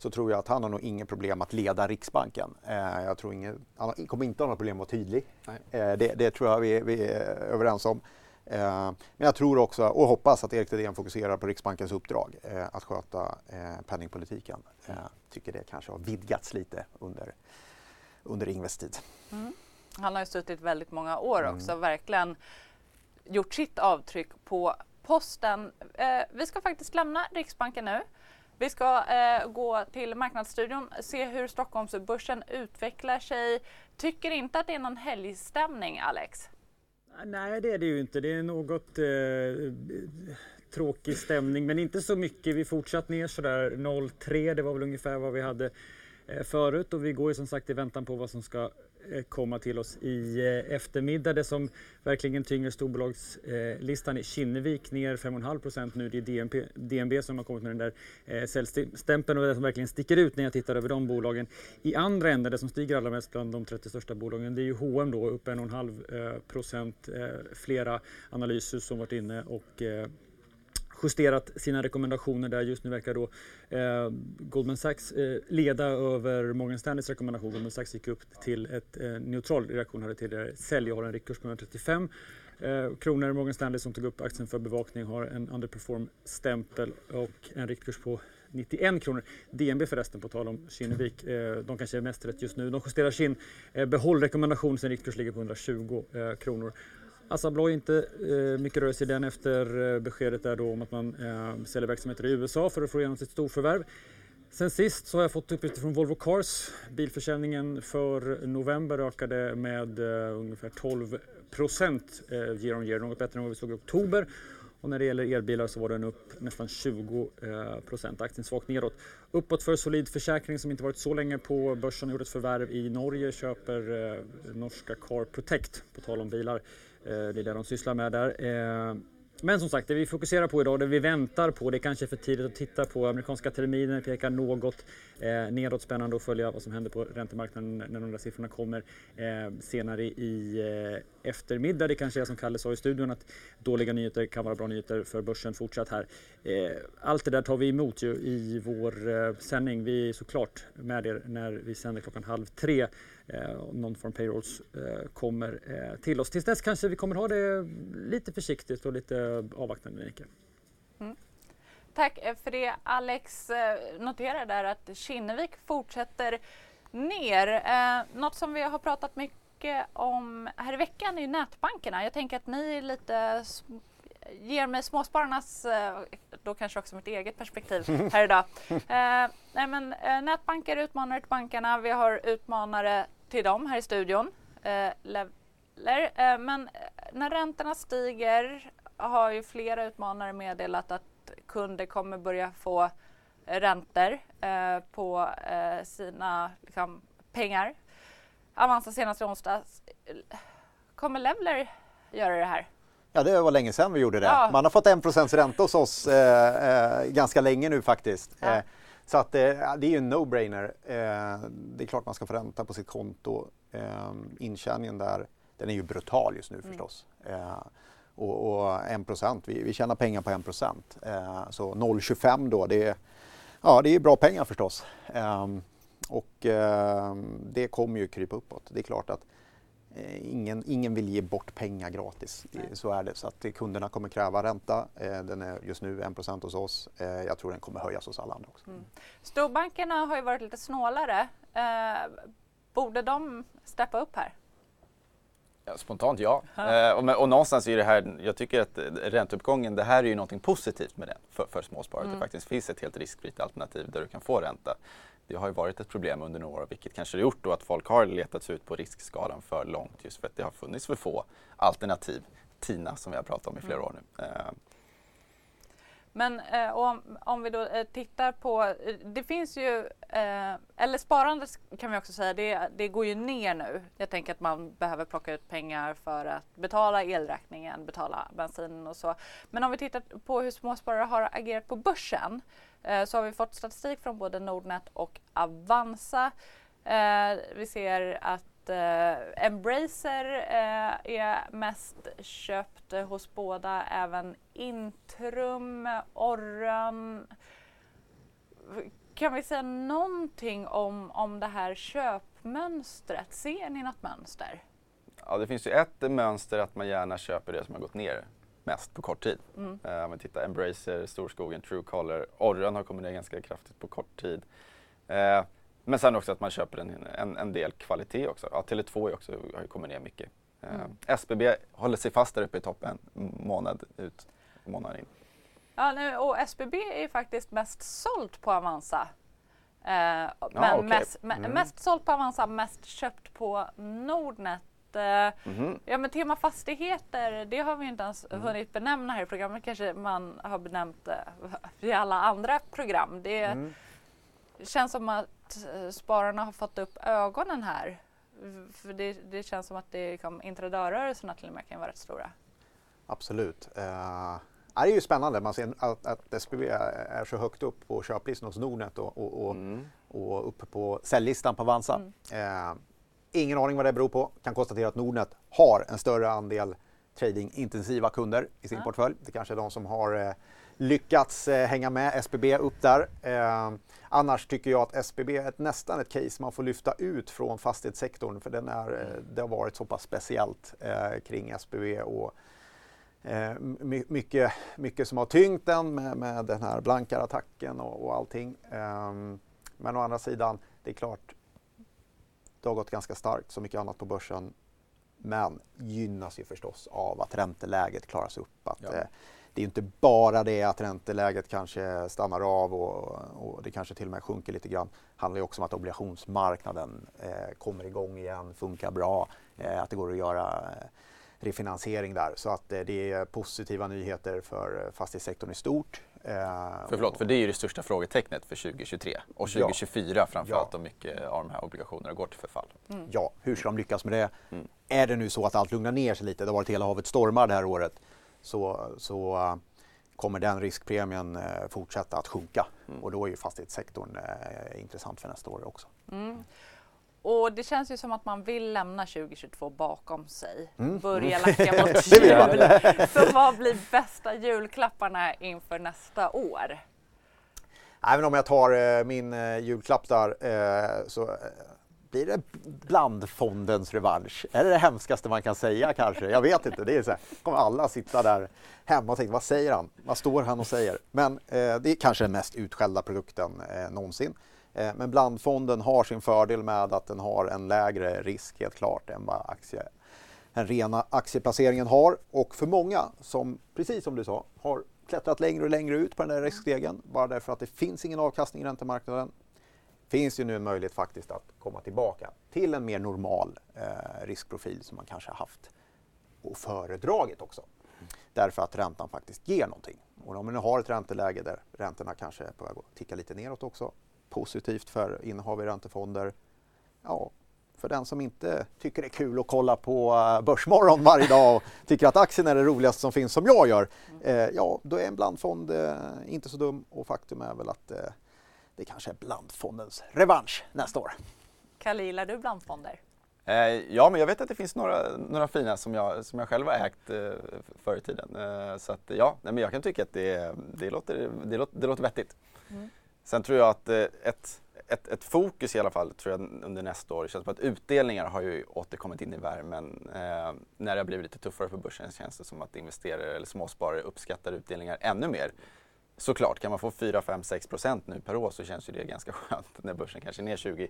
så tror jag att han har nog inget problem att leda Riksbanken. Eh, jag tror ingen, han kommer inte ha något problem att vara tydlig. Eh, det, det, tror jag vi, vi, är överens om. Men jag tror också och hoppas att Erik Thedéen fokuserar på Riksbankens uppdrag att sköta penningpolitiken. Jag tycker det kanske har vidgats lite under, under Ingves tid. Mm. Han har ju suttit väldigt många år också, mm. verkligen gjort sitt avtryck på posten. Eh, vi ska faktiskt lämna Riksbanken nu. Vi ska eh, gå till Marknadsstudion, se hur Stockholmsbörsen utvecklar sig. Tycker inte att det är någon helgstämning, Alex? Nej, det är det ju inte. Det är något eh, tråkig stämning, men inte så mycket. Vi fortsatt ner sådär 0,3. Det var väl ungefär vad vi hade eh, förut och vi går ju som sagt i väntan på vad som ska Eh, komma till oss i eh, eftermiddag. Det som verkligen tynger storbolagslistan är Kinnevik ner 5,5 procent nu. Det är DNB, DNB som har kommit med den där eh, säljstämpeln och det som verkligen sticker ut när jag tittar över de bolagen. I andra änden, det som stiger allra mest bland de 30 största bolagen, det är ju H&M då upp 1,5 procent. Flera analyser som varit inne och justerat sina rekommendationer där. Just nu verkar då eh, Goldman Sachs eh, leda över Morgan Stanleys rekommendation. Goldman Sachs gick upp till ett eh, neutral reaktion, hade tidigare sälj och har en riktkurs på 135 eh, kronor. Morgan Stanley som tog upp aktien för bevakning har en underperform-stämpel och en riktkurs på 91 kronor. DNB förresten, på tal om Kinnevik, eh, de kanske är mest rätt just nu. De justerar sin eh, behållrekommendation, sin riktkurs ligger på 120 eh, kronor. Assa Abloy inte eh, mycket rörelse i den efter eh, beskedet där då om att man eh, säljer verksamheter i USA för att få igenom sitt storförvärv. Sen sist så har jag fått uppgifter från Volvo Cars. Bilförsäljningen för november ökade med eh, ungefär 12 procent eh, year on year, något bättre än vad vi såg i oktober. Och när det gäller elbilar så var den upp nästan 20 eh, procent. Aktien svagt nedåt. Uppåt för Solid Försäkring som inte varit så länge på börsen och gjort ett förvärv i Norge köper eh, norska Car Protect på tal om bilar. Eh, det är det de sysslar med där. Eh, men som sagt, det vi fokuserar på idag, det vi väntar på, det kanske är för tidigt att titta på. Amerikanska terminen pekar något eh, nedåt. Spännande att följa vad som händer på räntemarknaden när de där siffrorna kommer eh, senare i eh, eftermiddag. Det kanske är som Kalle sa i studion att dåliga nyheter kan vara bra nyheter för börsen fortsatt här. Eh, allt det där tar vi emot ju i vår eh, sändning. Vi är såklart med er när vi sänder klockan halv tre eh, Non-form payrolls eh, kommer eh, till oss. Tills dess kanske vi kommer ha det lite försiktigt och lite avvaktande, Nike. Mm. Tack eh, för det Alex. Eh, Noterar där att Kinnevik fortsätter ner. Eh, något som vi har pratat mycket om här i veckan är nätbankerna. Jag tänker att ni lite ger mig småspararnas, eh, då kanske också mitt eget perspektiv här idag. (laughs) Eh, nej men, eh, nätbanker utmanar till bankerna. Vi har utmanare till dem här i studion. Eh. Eh, men eh, när räntorna stiger har ju flera utmanare meddelat att kunder kommer börja få räntor eh, på sina liksom, pengar. Avanza senast i onsdags. Kommer Leveler göra det här? Ja, det var länge sedan vi gjorde det. Ja. Man har fått 1 ränta hos oss eh, eh, ganska länge nu faktiskt. Ja. Eh, Så att, det är ju en no-brainer. det är klart man ska få ränta på sitt konto. intjäningen där, den är ju brutal just nu mm. förstås. och, och 1 procent, vi, vi tjänar pengar på 1 procent. så 0,25 då, det är, ja, det är bra pengar förstås. och det kommer ju krypa uppåt. Det är klart att Eh, ingen, ingen vill ge bort pengar gratis. Nej. Så är det. Så att kunderna kommer kräva ränta. Eh, den är just nu 1 hos oss. Eh, jag tror den kommer höjas hos alla andra också. Mm. Storbankerna har ju varit lite snålare. borde de steppa upp här? Ja, spontant ja. (laughs) Eh, och, och någonstans är det här, jag tycker att ränteuppgången, det här är ju någonting positivt med den för, för småsparare. Mm. Det faktiskt finns ett helt riskfritt alternativ där du kan få ränta det har ju varit ett problem under några år vilket kanske har gjort då att folk har letat sig ut på riskskalan för långt just för att det har funnits för få alternativ. TINA som vi har pratat om i flera mm. år nu. Eh, men eh, om, om vi då eh, tittar på, eh, det finns ju, eh, eller sparandet kan vi också säga, det, det går ju ner nu. Jag tänker att man behöver plocka ut pengar för att betala elräkningen, betala bensinen och så. Men om vi tittar på hur småsparare har agerat på börsen Eh, så har vi fått statistik från både Nordnet och Avanza. Eh, vi ser att eh, Embracer eh, är mest köpt hos båda, även Intrum, Orran. Kan vi säga någonting om, om det här köpmönstret? Ser ni något mönster? Ja, det finns ju ett mönster att man gärna köper det som har gått ner mest på kort tid. Mm. Uh, om vi tittar Embracer, Storskogen, Truecaller, Orran har kommit ner ganska kraftigt på kort tid. Uh, men sen också att man köper en, en, en del kvalitet också. Ja, Tele2 är också, har ju kommit ner mycket. Uh, mm. SBB håller sig fast där uppe i toppen månad ut och månad in. Ja, nu, och SBB är faktiskt mest sålt på Avanza. Eh, men ja, okay. mest, mm. mest sålt på Avanza, mest köpt på Nordnet Mm -hmm. Ja men tema fastigheter, det har vi inte ens mm. hunnit benämna här i programmet. kanske man har benämnt uh, (laughs) i alla andra program. Det mm. känns som att uh, spararna har fått upp ögonen här. För det, det känns som att det liksom, intradörrörelserna till och med kan vara rätt stora. Absolut. Uh, det är ju spännande. Man ser att, att SBB är så högt upp på köplistan hos Nordnet och, och, och, mm. och uppe på säljlistan på Avanza. Mm. Uh, Ingen aning vad det beror på. Kan konstatera att Nordnet har en större andel tradingintensiva kunder i sin ja. portfölj. Det kanske är de som har eh, lyckats eh, hänga med SBB upp där. Eh, annars tycker jag att SBB är ett, nästan ett case man får lyfta ut från fastighetssektorn för den är, eh, det har varit så pass speciellt eh, kring SBB och eh, mycket, mycket som har tyngt den med, med den här blankarattacken och, och allting. men å andra sidan, det är klart det har gått ganska starkt, som mycket annat på börsen. Men gynnas ju förstås av att ränteläget klaras upp. Att, ja. eh, det är inte bara det att ränteläget kanske stannar av och, och, det kanske till och med sjunker lite grann. Det handlar ju också om att obligationsmarknaden eh, kommer igång igen, funkar bra, eh, att det går att göra eh, refinansiering där. Så att eh, det är positiva nyheter för fastighetssektorn i stort. Eh, för, förlåt, för det är ju det största frågetecknet för 2023 och 2024 ja. framförallt ja. om mycket av de här obligationerna går till förfall. Mm. Ja, hur ska de lyckas med det? Mm. Är det nu så att allt lugnar ner sig lite, det har varit hela havet stormar det här året, så, så uh, kommer den riskpremien uh, fortsätta att sjunka mm. och då är ju fastighetssektorn uh, intressant för nästa år också. Mm. Och det känns ju som att man vill lämna 2022 bakom sig. Mm. Börja lacka (laughs) mot jul. Så vad blir bästa julklapparna inför nästa år? Även om jag tar eh, min eh, julklapp där eh, så eh, blir det blandfondens revansch. Är det det hemskaste man kan säga kanske? Jag vet inte. Det är så här, kommer alla sitta där hemma och tänka, vad säger han? Vad står han och säger? Men eh, det är kanske den mest utskällda produkten eh, någonsin. Eh, men blandfonden har sin fördel med att den har en lägre risk helt klart än vad aktie, den rena aktieplaceringen har. Och för många som, precis som du sa, har klättrat längre och längre ut på den där riskstegen bara därför att det finns ingen avkastning i räntemarknaden finns ju nu en möjlighet faktiskt att komma tillbaka till en mer normal eh, riskprofil som man kanske haft och föredragit också. Därför att räntan faktiskt ger någonting. Och om man nu har ett ränteläge där räntorna kanske är på väg att ticka lite neråt också positivt för innehav i räntefonder. Ja, för den som inte tycker det är kul att kolla på eh, Börsmorgon varje dag och (laughs) tycker att aktien är det roligaste som finns som jag gör, eh, ja då är en blandfond eh, inte så dum och faktum är väl att det kanske är blandfondens revansch nästa år. Kalle, gillar du blandfonder? Eh, ja, men jag vet att det finns några, några fina som jag, som jag själv har ägt eh, förr i tiden. Eh, så att ja, nej, men jag kan tycka att det, det, låter, det, låter, det låter vettigt. Mm. Sen tror jag att eh, ett, ett, ett fokus i alla fall tror jag under nästa år känns på att utdelningar har ju återkommit in i värmen. Eh, när det har blivit lite tuffare på börsen känns det som att investerare eller småsparare uppskattar utdelningar ännu mer. Såklart, kan man få 4, 5, 6 procent nu per år så känns ju det ganska (laughs) skönt när börsen kanske är ner 20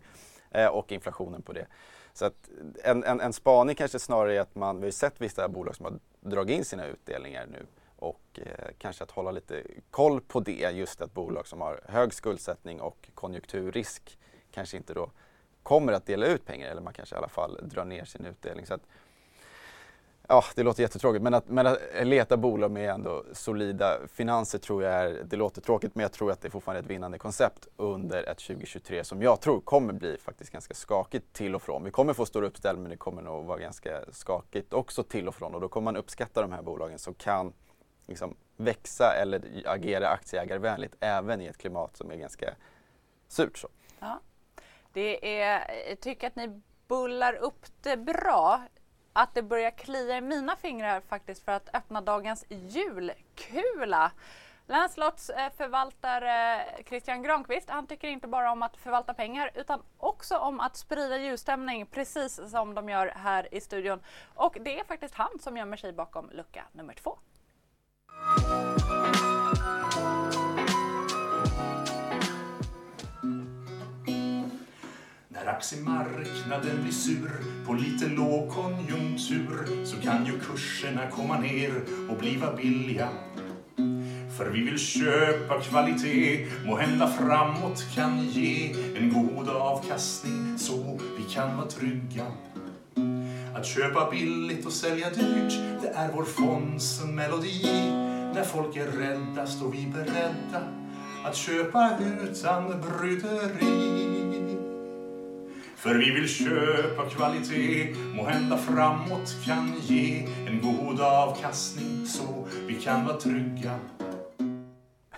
eh, och inflationen på det. Så att en, en, en spaning kanske snarare är att man, vi har sett vissa bolag som har dragit in sina utdelningar nu och eh, kanske att hålla lite koll på det, just att bolag som har hög skuldsättning och konjunkturrisk kanske inte då kommer att dela ut pengar eller man kanske i alla fall drar ner sin utdelning. Så att, ja, det låter jättetråkigt men att, men att leta bolag med ändå solida finanser tror jag är, det låter tråkigt men jag tror att det är fortfarande ett vinnande koncept under ett 2023 som jag tror kommer bli faktiskt ganska skakigt till och från. Vi kommer få stora uppställ men det kommer nog vara ganska skakigt också till och från och då kommer man uppskatta de här bolagen som kan liksom växa eller agera aktieägarvänligt även i ett klimat som är ganska surt. Så. Ja. Det är, jag tycker att ni bullar upp det bra. Att det börjar klia i mina fingrar faktiskt för att öppna dagens julkula. Landslots eh, förvaltare eh, Christian Granqvist, han tycker inte bara om att förvalta pengar utan också om att sprida ljusstämning precis som de gör här i studion. Och det är faktiskt han som gömmer sig bakom lucka nummer två. När aktiemarknaden blir sur på lite lågkonjunktur så kan ju kurserna komma ner och bliva billiga. För vi vill köpa kvalitet, må hända framåt kan ge en god avkastning så vi kan vara trygga. Att köpa billigt och sälja dyrt, det är vår fonds melodi. När folk är rädda står vi beredda att köpa utan bryderi. För vi vill köpa kvalitet, må hända framåt kan ge en god avkastning så vi kan vara trygga.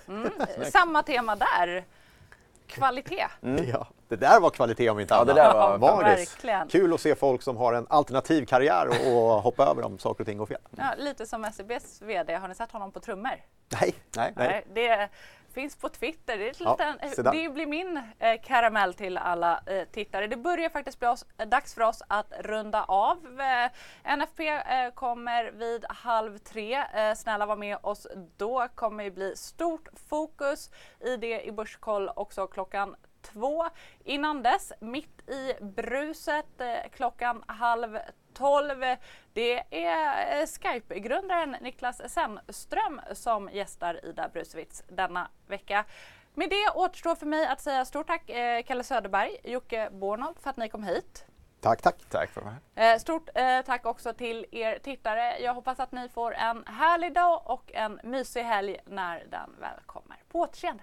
Mm, samma tema där. Kvalitet. Mm. Ja, det där var kvalitet om inte ja, annat. Det där var Magiskt. Kul att se folk som har en alternativ karriär och, och hoppa över om saker och ting går fel. Ja, lite som SEBs VD, har ni sett honom på trummor? Nej. Nej. Nej. Det finns på Twitter. Det, är ja, liten, det blir min eh, karamell till alla eh, tittare. Det börjar faktiskt bli oss, eh, dags för oss att runda av. Eh, NFP eh, kommer vid halv tre. Snälla var med oss då. kommer det bli stort fokus i det i Börskoll också klockan två. Innan dess, mitt i bruset, eh, klockan halv tolv. Det är eh, Skype-grundaren Niklas Sennström som gästar Ida Brusewitz denna vecka. Med det återstår för mig att säga stort tack eh, Kalle Söderberg, Jocke Bornold för att ni kom hit. Tack, tack. Tack för mig. Stort tack också till er tittare. Jag hoppas att ni får en härlig dag och en mysig helg när den väl kommer. På återseende.